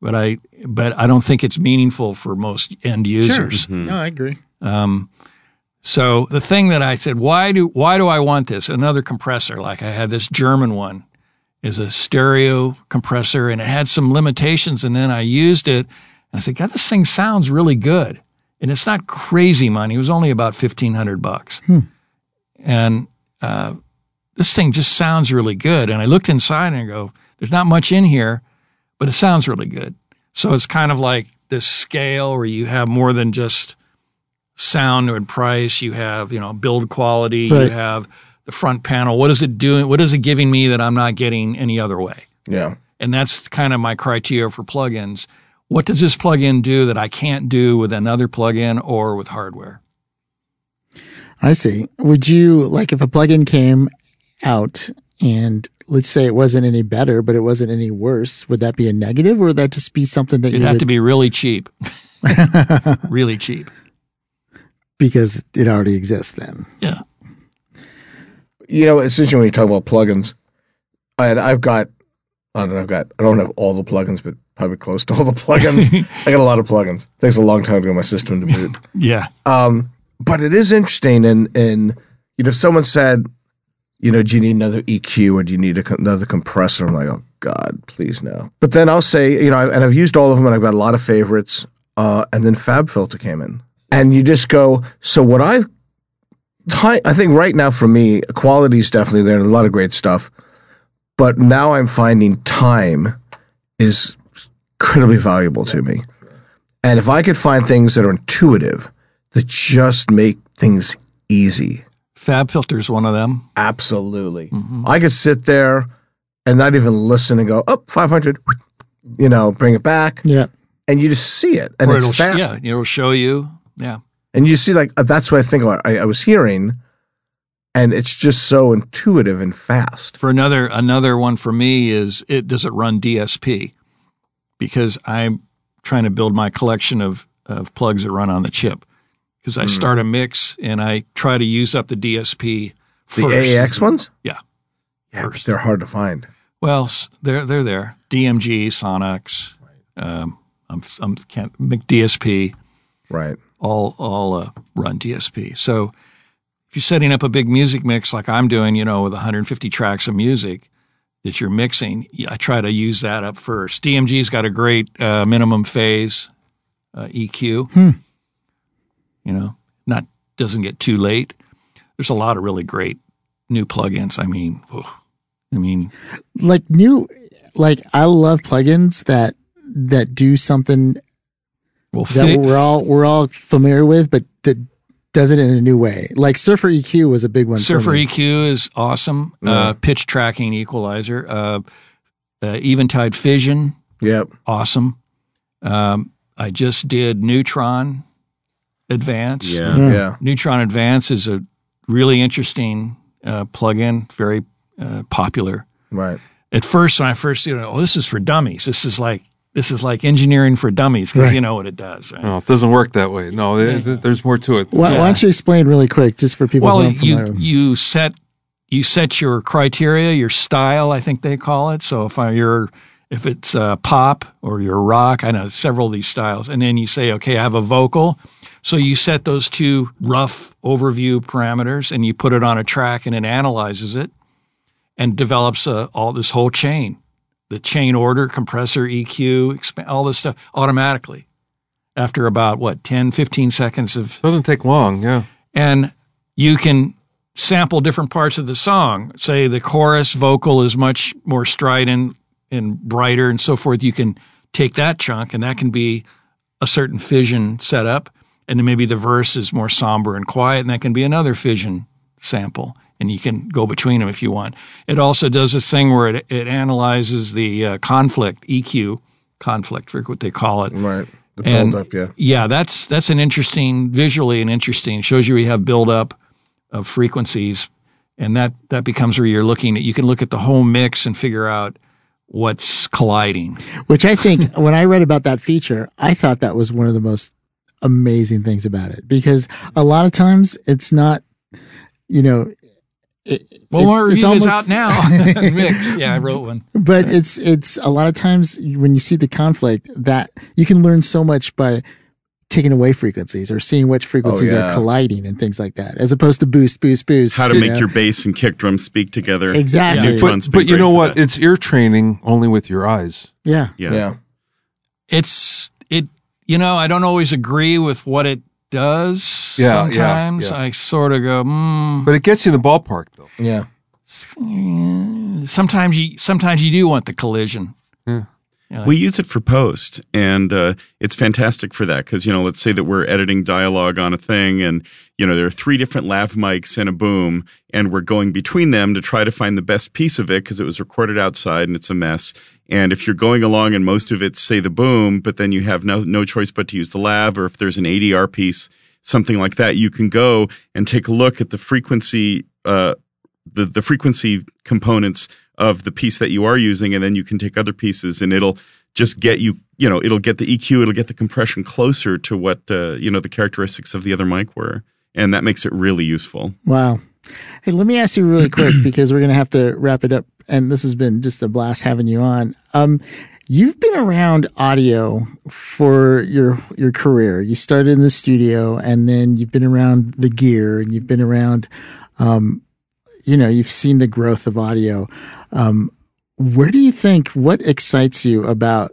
but I but I don't think it's meaningful for most end users. Mhm. No, I agree. Um, so the thing that I said, why do why do I want this? Another compressor, like I had this German one, is a stereo compressor, and it had some limitations. And then I used it, and I said, God, this thing sounds really good, and it's not crazy money. It was only about fifteen hundred bucks, and uh, this thing just sounds really good. And I looked inside and I go, there's not much in here, but it sounds really good. So it's kind of like this scale where you have more than just sound and price, you have, you know, build quality, you have the front panel. What is it doing? What is it giving me that I'm not getting any other way? Yeah. And that's kind of my criteria for plugins. What does this plugin do that I can't do with another plugin or with hardware? I see. Would you like if a plugin came out and let's say it wasn't any better, but it wasn't any worse? Would that be a negative, or would that just be something that It'd you have would, to be really cheap. really cheap. Because it already exists? Then Yeah. You know, it's interesting when you talk about plugins. I I've got, I don't know, I've got, I don't have all the plugins, but probably close to all the plugins. I got a lot of plugins. takes a long time to get my system to boot. Yeah. Um, but it is interesting, and and you know, if someone said, you know, do you need another EQ or do you need a, co- another compressor? I'm like, oh God, please no. But then I'll say, you know, and I've used all of them, and I've got a lot of favorites. Uh, and then Fab Filter came in, and you just go. So what I've, I think right now for me, quality is definitely there, and a lot of great stuff. But now I'm finding time is incredibly valuable to me. And if I could find things that are intuitive, that just make things easy, Fab Filter is one of them. absolutely. Mm-hmm. I could sit there and not even listen and go, oh, 500, you know, bring it back. yeah, And you just see it. And or it's it'll, sh- fast. yeah, it'll show you. Yeah. And you see, like, uh, that's what I think about. I, I was hearing, and it's just so intuitive and fast. For another another one for me is it does it run DSP because I'm trying to build my collection of of plugs that run on the chip because I start a mix and I try to use up the DSP for The first. AAX ones? Yeah. Yeah, First. they're hard to find. Well, they're they're there. DMG, Sonnox, um, I'm I'm can't DSP. Right. All all uh, run DSP. So if you're setting up a big music mix like I'm doing, you know, with 150 tracks of music that you're mixing, I try to use that up first. DMG's got a great uh, minimum phase uh, EQ. Hmm. You know, not doesn't get too late. There's a lot of really great new plugins. I mean, ugh. I mean, like new, like I love plugins that that do something well, that fi- we're all we're all familiar with, but that does it in a new way. Like Surfer EQ was a big one. for Surfer me. EQ is awesome. Yeah. Uh, pitch tracking equalizer. Uh, uh, Eventide Fission Yep. awesome. Um, I just did Neutron Advance. Yeah. Yeah. Yeah. Neutron Advance is a really interesting uh, plugin, very uh, popular. Right. At first, when I first, you know, oh, this is for dummies. This is like this is like engineering for dummies because Right. you know what it does. Right? No, it doesn't work that way. No, there- there- there's more to it. Why, Yeah. why don't you explain really quick, just for people well, who aren't you you set you set your criteria, your style, I think they call it. So if I, you're if it's uh, pop or you're rock, I know several of these styles, and then you say, okay, I have a vocal. So you set those two rough overview parameters, and you put it on a track, and it analyzes it and develops uh, all this whole chain, the chain order, compressor, EQ, expa- all this stuff automatically. After about what 10, 15 seconds of doesn't take long. Yeah. and you can sample different parts of the song. Say the chorus vocal is much more strident and brighter and so forth. You can take that chunk and that can be a certain fission setup. And then maybe the verse is more somber and quiet and that can be another fission sample. And you can go between them if you want. It also does this thing where it, it analyzes the uh, conflict, EQ, conflict, for what they call it. Right. The And- build up, yeah. Yeah, that's that's an interesting visually and interesting. Shows you we have buildup of frequencies, and that that becomes where you're looking at. You can look at the whole mix and figure out what's colliding. Which I think when I read about that feature, I thought that was one of the most amazing things about it because a lot of times it's not, you know, it, Well, it's- our it's review is almost- out now. mix, yeah, I wrote one. but it's it's a lot of times when you see the conflict that you can learn so much by taking away frequencies or seeing which frequencies oh, yeah. are colliding and things like that, as opposed to boost, boost, boost. How to you make know? your bass and kick drum speak together. Exactly. Neutron's But, but you know what? that. It's ear training only with your eyes. yeah. yeah. Yeah. It's it. You know, I don't always agree with what it does. Yeah, yeah, sometimes yeah. I sort of go, mm, But it gets you in the ballpark, though. Yeah. sometimes you sometimes you do want the collision. Yeah. Yeah. We use it for post, and uh, it's fantastic for that because you know, let's say that we're editing dialogue on a thing, and you know, there are three different lav mics and a boom, and we're going between them to try to find the best piece of it because it was recorded outside and it's a mess. And if you're going along and most of it's say the boom, but then you have no no choice but to use the lav, or if there's an ADR piece, something like that, you can go and take a look at the frequency, uh, the the frequency components of the piece that you are using, and then you can take other pieces, and it'll just get you, you know, it'll get the EQ, it'll get the compression closer to what uh, you know the characteristics of the other mic were, and that makes it really useful. Wow. Hey, let me ask you really quick because we're going to have to wrap it up. And this has been just a blast having you on. Um, you've been around audio for your your career. You started in the studio, and then you've been around the gear, and you've been around, um, you know, you've seen the growth of audio. Um, where do you think? What excites you about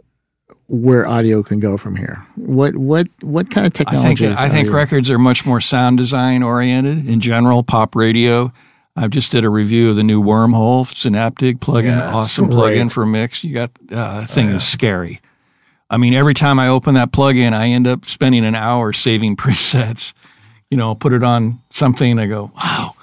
where audio can go from here? What what what kind of I think technology? is I think records are much more sound design oriented in general. Pop radio. I just did a review of the new Wormhole Zynaptiq plugin. Yeah, awesome great. plugin for mix. You got uh, that thing is scary. I mean, every time I open that plugin, I end up spending an hour saving presets. You know, I'll put it on something. And I go, wow,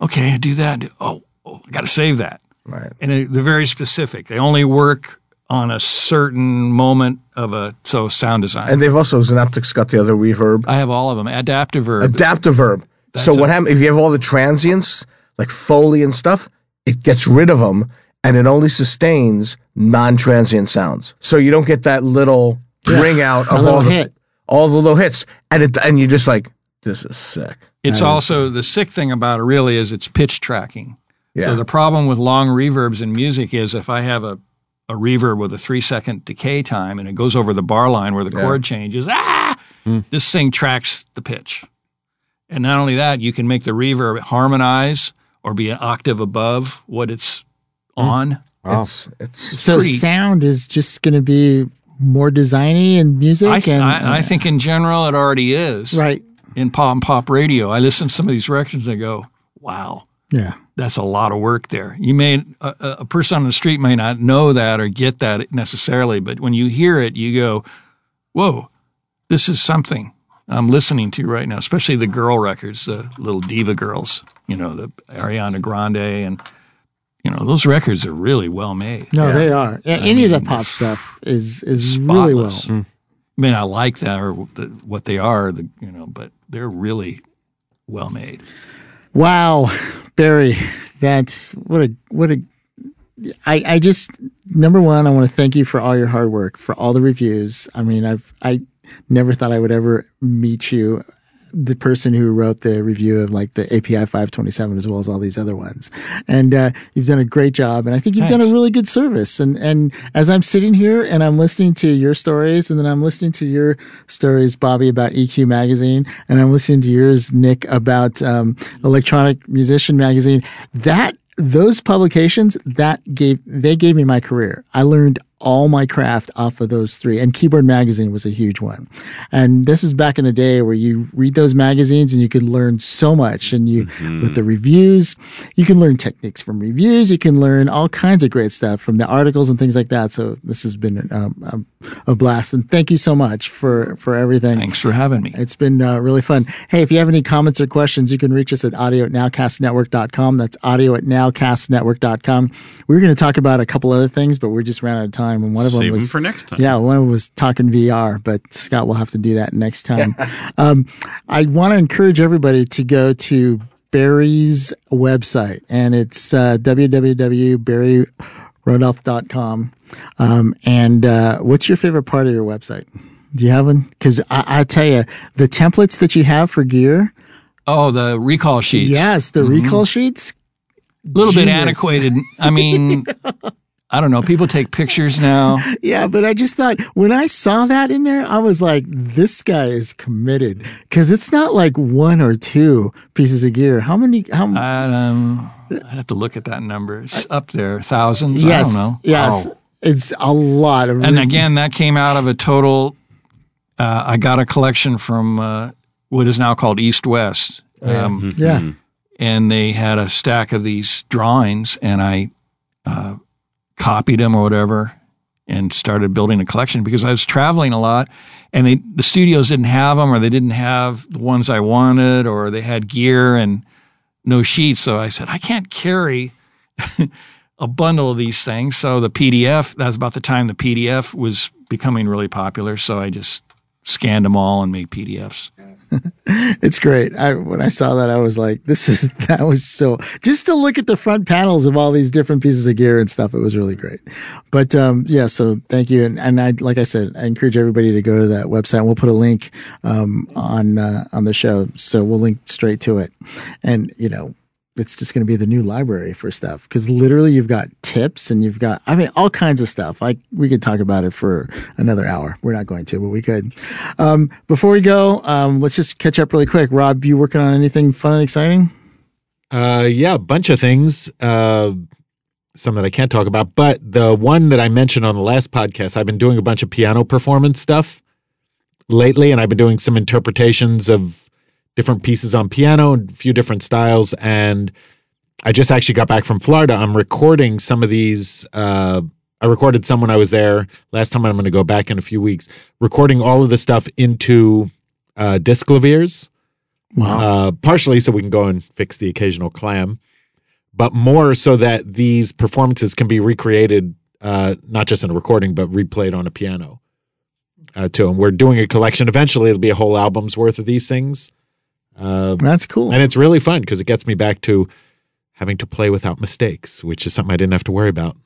okay, I do that. Oh, oh I got to save that. Right. and they- they're very specific. They only work on a certain moment of a so sound design. And they've also Zynaptiq's got the other reverb. I have all of them. Adaptiverb. Adaptive verb. So what happens if you have all the transients like Foley and stuff? It gets rid of them, and it only sustains non-transient sounds. So you don't get that little ring out of all the, hit. all the little hits, and it and you're just like, this is sick. It's also the sick thing about it really is it's pitch tracking. Yeah. So the problem with long reverbs in music is if I have a a reverb with a three second decay time and it goes over the bar line where the Yeah. chord changes, ah, this thing tracks the pitch. And not only that, you can make the reverb harmonize or be an octave above what it's on. Wow. It's it's So pretty- sound is just going to be more designy in music, I, th- and I, I think in general it already is right, in pop and pop radio. I listen to some of these records and I go, wow, yeah, that's a lot of work there. You may a, a a person on the street may not know that or get that necessarily, but when you hear it, you go, "Whoa, this is something I'm listening to right now." Especially the girl records, the little diva girls, you know, the Ariana Grande, and you know those records are really well made. no, they are. A- Any of the pop stuff is is really well. Spotless. Mm. I mean, I like that or the, what they are, the you know, but they're really well made. Wow, Barry, that's what a what a. I I just number one, I want to thank you for all your hard work, for all the reviews. I mean, I've I never thought I would ever meet you, the person who wrote the review of like the API 527 as well as all these other ones. And uh, you've done a great job, and I think you've done a really good service. And and as I'm sitting here and I'm listening to your stories, and then I'm listening to your stories, Bobby, about EQ magazine, and I'm listening to yours, Nick, about um, Electronic Musician magazine. That those publications that gave they gave me my career. I learned all my craft off of those three. And Keyboard Magazine was a huge one. And this is back in the day where you read those magazines and you could learn so much. And you, with the reviews, you can learn techniques from reviews. You can learn all kinds of great stuff from the articles and things like that. So this has been um, a, a blast. And thank you so much for, for everything. Thanks for having me. It's been uh, really fun. Hey, if you have any comments or questions, you can reach us at audio at nowcastnetwork.com. That's audio at nowcastnetwork.com. We were going to talk about a couple other things, but we just ran out of time. And one of them Save them was for next time. yeah, one of them was talking VR, but Scott will have to do that next time. um, I want to encourage everybody to go to Barry's website, and it's uh, www.barryrudolph.com. Um, and uh, what's your favorite part of your website? Do you have one? Because I, I tell you, the templates that you have for gear, Oh, the recall sheets. yes, the recall sheets, a little bit Genius. antiquated. I mean, I don't know. People take pictures now. Yeah, but I just thought when I saw that in there, I was like, this guy is committed because it's not like one or two pieces of gear. How many? How? I, um, I'd have to look at that number. It's up there, thousands. yes, I don't know. yes, Wow. it's a lot of. And again, that came out of a total. Uh, I got a collection from uh, what is now called East West. Um, yeah, and they had a stack of these drawings and I uh, copied them or whatever and started building a collection because I was traveling a lot and they, the studios didn't have them or they didn't have the ones I wanted or they had gear and no sheets. So I said, I can't carry a bundle of these things. So the PDF, that's about the time the PDF was becoming really popular. So I just scanned them all and made PDFs. it's great. I, when I saw that, I was like, "This is that was so." Just to look at the front panels of all these different pieces of gear and stuff, it was really great. But um, yeah, so thank you, and and I like I said, I encourage everybody to go to that website. and We'll put a link um, on uh, on the show, so we'll link straight to it. And you know, it's just going to be the new library for stuff because literally you've got tips and you've got i mean all kinds of stuff. Like we could talk about it for another hour. We're not going to but we could. Um, before we go um, let's just catch up really quick. Rob you working on anything fun and exciting? Uh, yeah, a bunch of things. Uh, some that I can't talk about, but the one that I mentioned on the last podcast, I've been doing a bunch of piano performance stuff lately, and I've been doing some interpretations of different pieces on piano a few different styles. And I just actually got back from Florida. I'm recording some of these. Uh, I recorded some when I was there last time. I'm going to go back in a few weeks, recording all of the stuff into uh, Disklaviers wow uh, partially so we can go and fix the occasional clam, but more so that these performances can be recreated, uh, not just in a recording, but replayed on a piano. Uh, too, and we're doing a collection. Eventually, it'll be a whole album's worth of these things, uh, that's cool and it's really fun because it gets me back to having to play without mistakes, which is something I didn't have to worry about,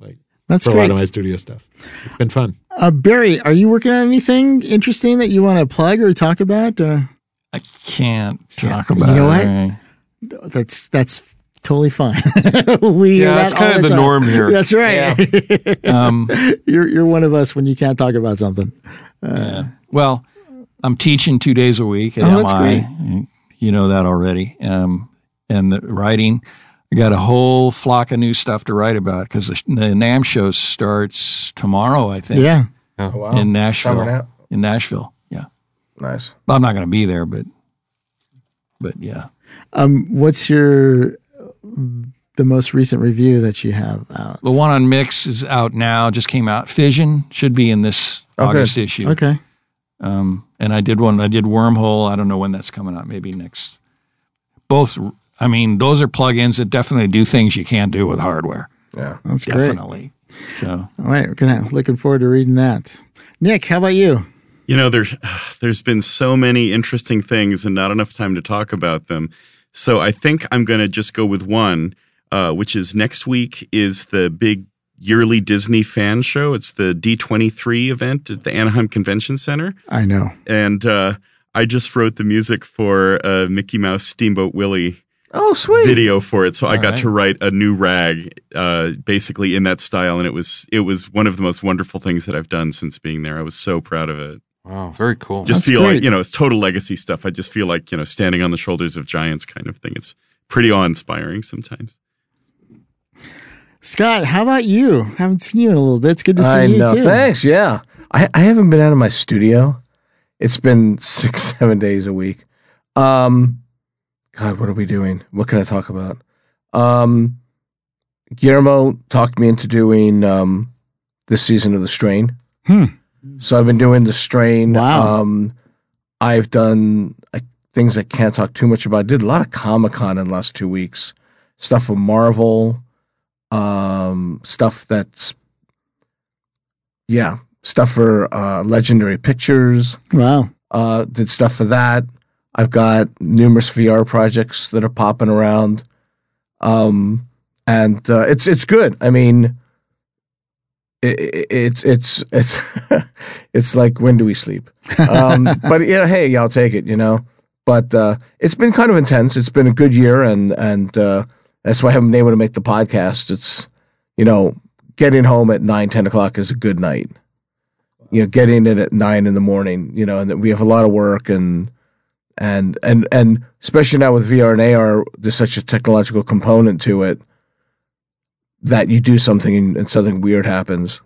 like that's for a lot of my studio stuff. It's been fun. uh, barry are you working on anything interesting that you want to plug or talk about uh, I can't talk about. You know it. what? that's that's totally fine we Yeah, hear that's kind all of the time. norm here. that's right Um, you're you're one of us when you can't talk about something yeah. Well, I'm teaching two days a week at Oh, that's MI. You know that already. Um, and the writing, I got a whole flock of new stuff to write about because the, the NAMM show starts tomorrow, I think, yeah Oh, wow. in Nashville. now. In Nashville, yeah. Nice. I'm not going to be there, but but yeah. Um, what's your the most recent review that you have out? The one on Mix is out now. Just came out. Fission should be in this Oh, good. August issue. Okay, Um, and I did one. I did Wormhole. I don't know when that's coming out. Maybe next. Both. I mean, those are plugins that definitely do things you can't do with hardware. Yeah. that's great. Definitely. So All right, we're gonna looking forward to reading that. Nick, how about you? You know, there's there's been so many interesting things and not enough time to talk about them. So I think I'm going to just go with one, uh, which is next week is the big yearly Disney fan show. It's the D23 event at the Anaheim Convention Center, I know. and uh, I just wrote the music for uh, Mickey Mouse Steamboat Willie Oh, sweet. video for it. So I got right. to write a new rag, uh, basically in that style, and it was it was one of the most wonderful things that I've done since being there. I was so proud of it Wow, very cool. just That's feel great. like you know it's total legacy stuff i just feel like you know standing on the shoulders of giants kind of thing it's pretty awe-inspiring sometimes Scott, how about you? Haven't seen you in a little bit. It's good to see I you know. too. Thanks. Yeah. I, I haven't been out of my studio. It's been six, seven days a week. Um, God, what are we doing? What can I talk about? Um, Guillermo talked me into doing um, this season of The Strain. Hmm. So I've been doing The Strain. Wow. Um, I've done uh, things I can't talk too much about. I did a lot of Comic Con in the last two weeks. Stuff from Marvel. Um, stuff that's yeah, stuff for uh, Legendary Pictures. Wow. Uh, did stuff for that. I've got numerous VR projects that are popping around, um, and uh, it's it's good. I mean, it, it, it's it's it's it's like when do we sleep? Um, but yeah, hey, I'll take it. You know, but uh, it's been kind of intense. It's been a good year, and and uh, that's why I haven't been able to make the podcast. It's you know, getting home at nine, ten o'clock is a good night. You know, getting it at nine in the morning. You know, and that we have a lot of work and and and and especially now with VR and AR, there's such a technological component to it that you do something and, and something weird happens,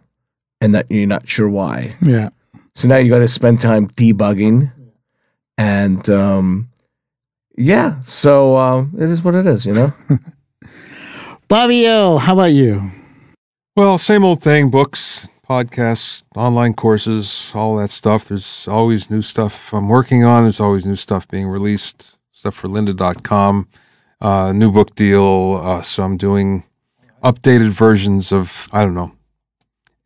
and that you're not sure why. Yeah. So now you got to spend time debugging, and um, yeah. So uh, it is what it is, you know. Bobby O, how about you? Well, same old thing books, podcasts, online courses, all that stuff. There's always new stuff I'm working on. There's always new stuff being released. Stuff for lynda.com, uh, new book deal. Uh, so I'm doing updated versions of, I don't know,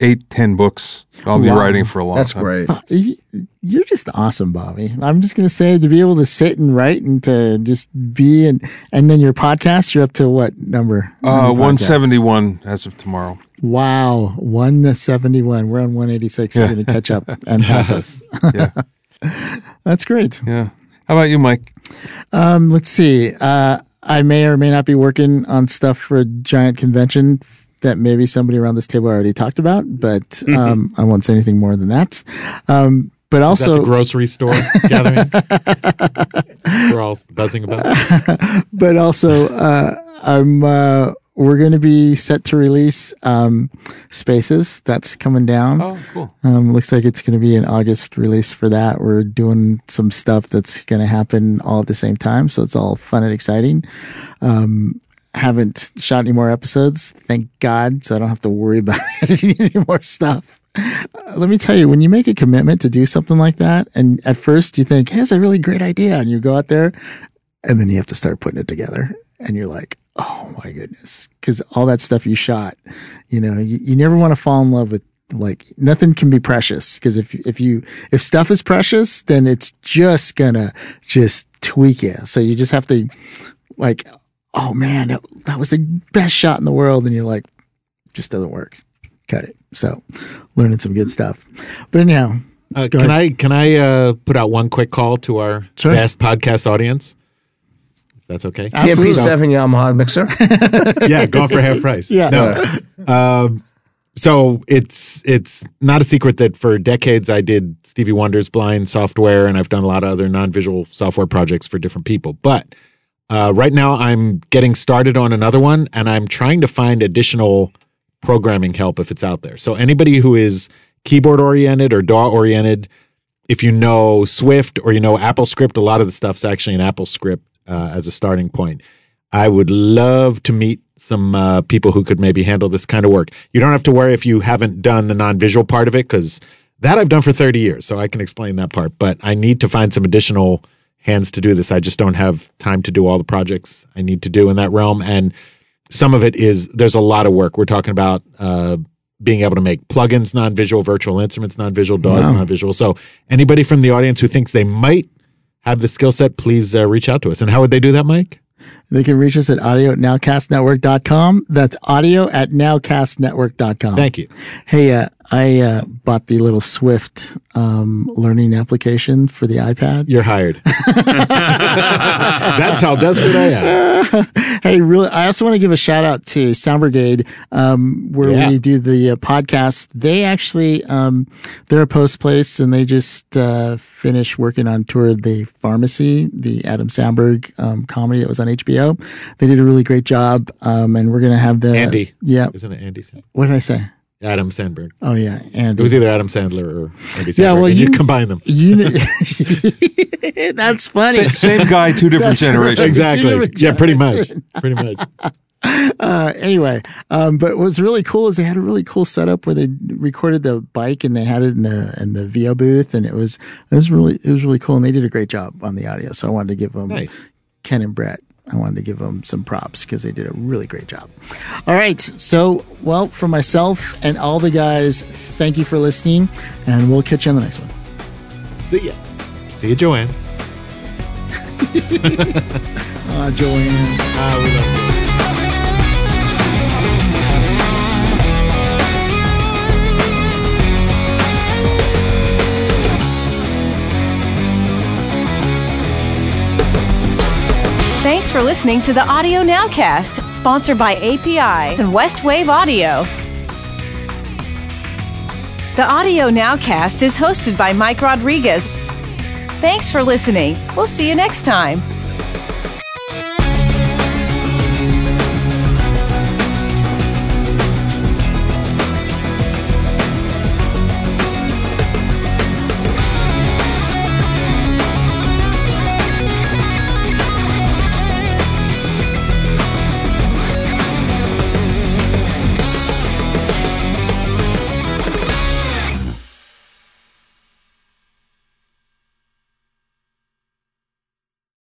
eight, ten books I'll be Wow. writing for a long That's time. That's great. You're just awesome, Bobby. I'm just gonna say to be able to sit and write and to just be and and then your podcast, you're up to what number? Uh, 171 as of tomorrow. Wow, one seventy one. We're on one eighty six. You're gonna catch up and pass us. Yeah. That's great. Yeah. How about you, Mike? Um, let's see. Uh, I may or may not be working on stuff for a giant convention that maybe somebody around this table already talked about, but um, I won't say anything more than that. Um, but also, the grocery store gathering? We're all buzzing about. but also, uh, I'm uh, we're going to be set to release um, Spaces. That's coming down. Oh, cool. Um, looks like it's going to be an August release for that. We're doing some stuff that's going to happen all at the same time, so it's all fun and exciting. Um, haven't shot any more episodes, thank God, so I don't have to worry about editing any more stuff. Uh, let me tell you, when you make a commitment to do something like that, and at first you think, hey, that's a really great idea, and you go out there, and then you have to start putting it together, and you're like, oh my goodness, because all that stuff you shot, you know, you, you never want to fall in love with like nothing can be precious because if if you if stuff is precious, then it's just gonna just tweak you. So you just have to like, oh man, that, that was the best shot in the world, and you're like, just doesn't work. Cut it. So learning some good stuff. But anyhow, Uh, can ahead. I can I uh, put out one quick call to our Sure. vast podcast audience? If that's okay. absolutely. PMP7 Yamaha mixer. yeah, going for half price. Yeah. No. Um, so it's it's not a secret that for decades I did Stevie Wonder's blind software, and I've done a lot of other non-visual software projects for different people. But uh, right now I'm getting started on another one, and I'm trying to find additional programming help if it's out there. So anybody who is keyboard oriented or DAW oriented, if you know Swift or you know Apple Script, a lot of the stuff's actually in Apple Script uh, as a starting point. I would love to meet some uh, people who could maybe handle this kind of work. You don't have to worry if you haven't done the non-visual part of it because that I've done for 30 years, so I can explain that part. But I need to find some additional hands to do this. I just don't have time to do all the projects I need to do in that realm, and some of it is there's a lot of work. We're talking about uh, being able to make plugins non-visual, virtual instruments non-visual, DAWs Wow. non-visual. So anybody from the audience who thinks they might have the skill set, please uh, reach out to us. And how would they do that, Mike? They can reach us at audio at nowcastnetwork.com. That's audio at nowcastnetwork.com. Thank you. Hey, uh, I uh, bought the little Swift um, learning application for the iPad. You're hired. That's how desperate I am. hey, really, I also want to give a shout out to Sound Brigade, um, where Yeah. we do the uh, podcast. They actually, um, they're a post place and they just uh, finished working on Tour de Pharmacy, the Adam Samberg um, comedy that was on HBO. They did a really great job. Um, and we're going to have the. Andy. Yeah. Isn't it Andy? What did I say? Adam Samberg. Oh, yeah. Andy. It was either Adam Sandler or Andy Samberg. Yeah, well, and you, you- combine them. You know, that's funny. Same, same guy, two different That's right. generations. Exactly. different Yeah, pretty much. Pretty much. uh, anyway, um, but what's really cool is they had a really cool setup where they recorded the bike and they had it in the in the VO booth, and it was it was really it was really cool, and they did a great job on the audio. So I wanted to give them Nice. Ken and Brett. I wanted to give them some props because they did a really great job. All right, so well, for myself and all the guys, thank you for listening, and we'll catch you on the next one. See ya. See you, Joanne. Uh, Joanne. Ah, we love Thanks for listening to the Audio Nowcast, sponsored by API and Westwave Audio. The Audio Nowcast is hosted by Mike Rodriguez. Thanks for listening. We'll see you next time.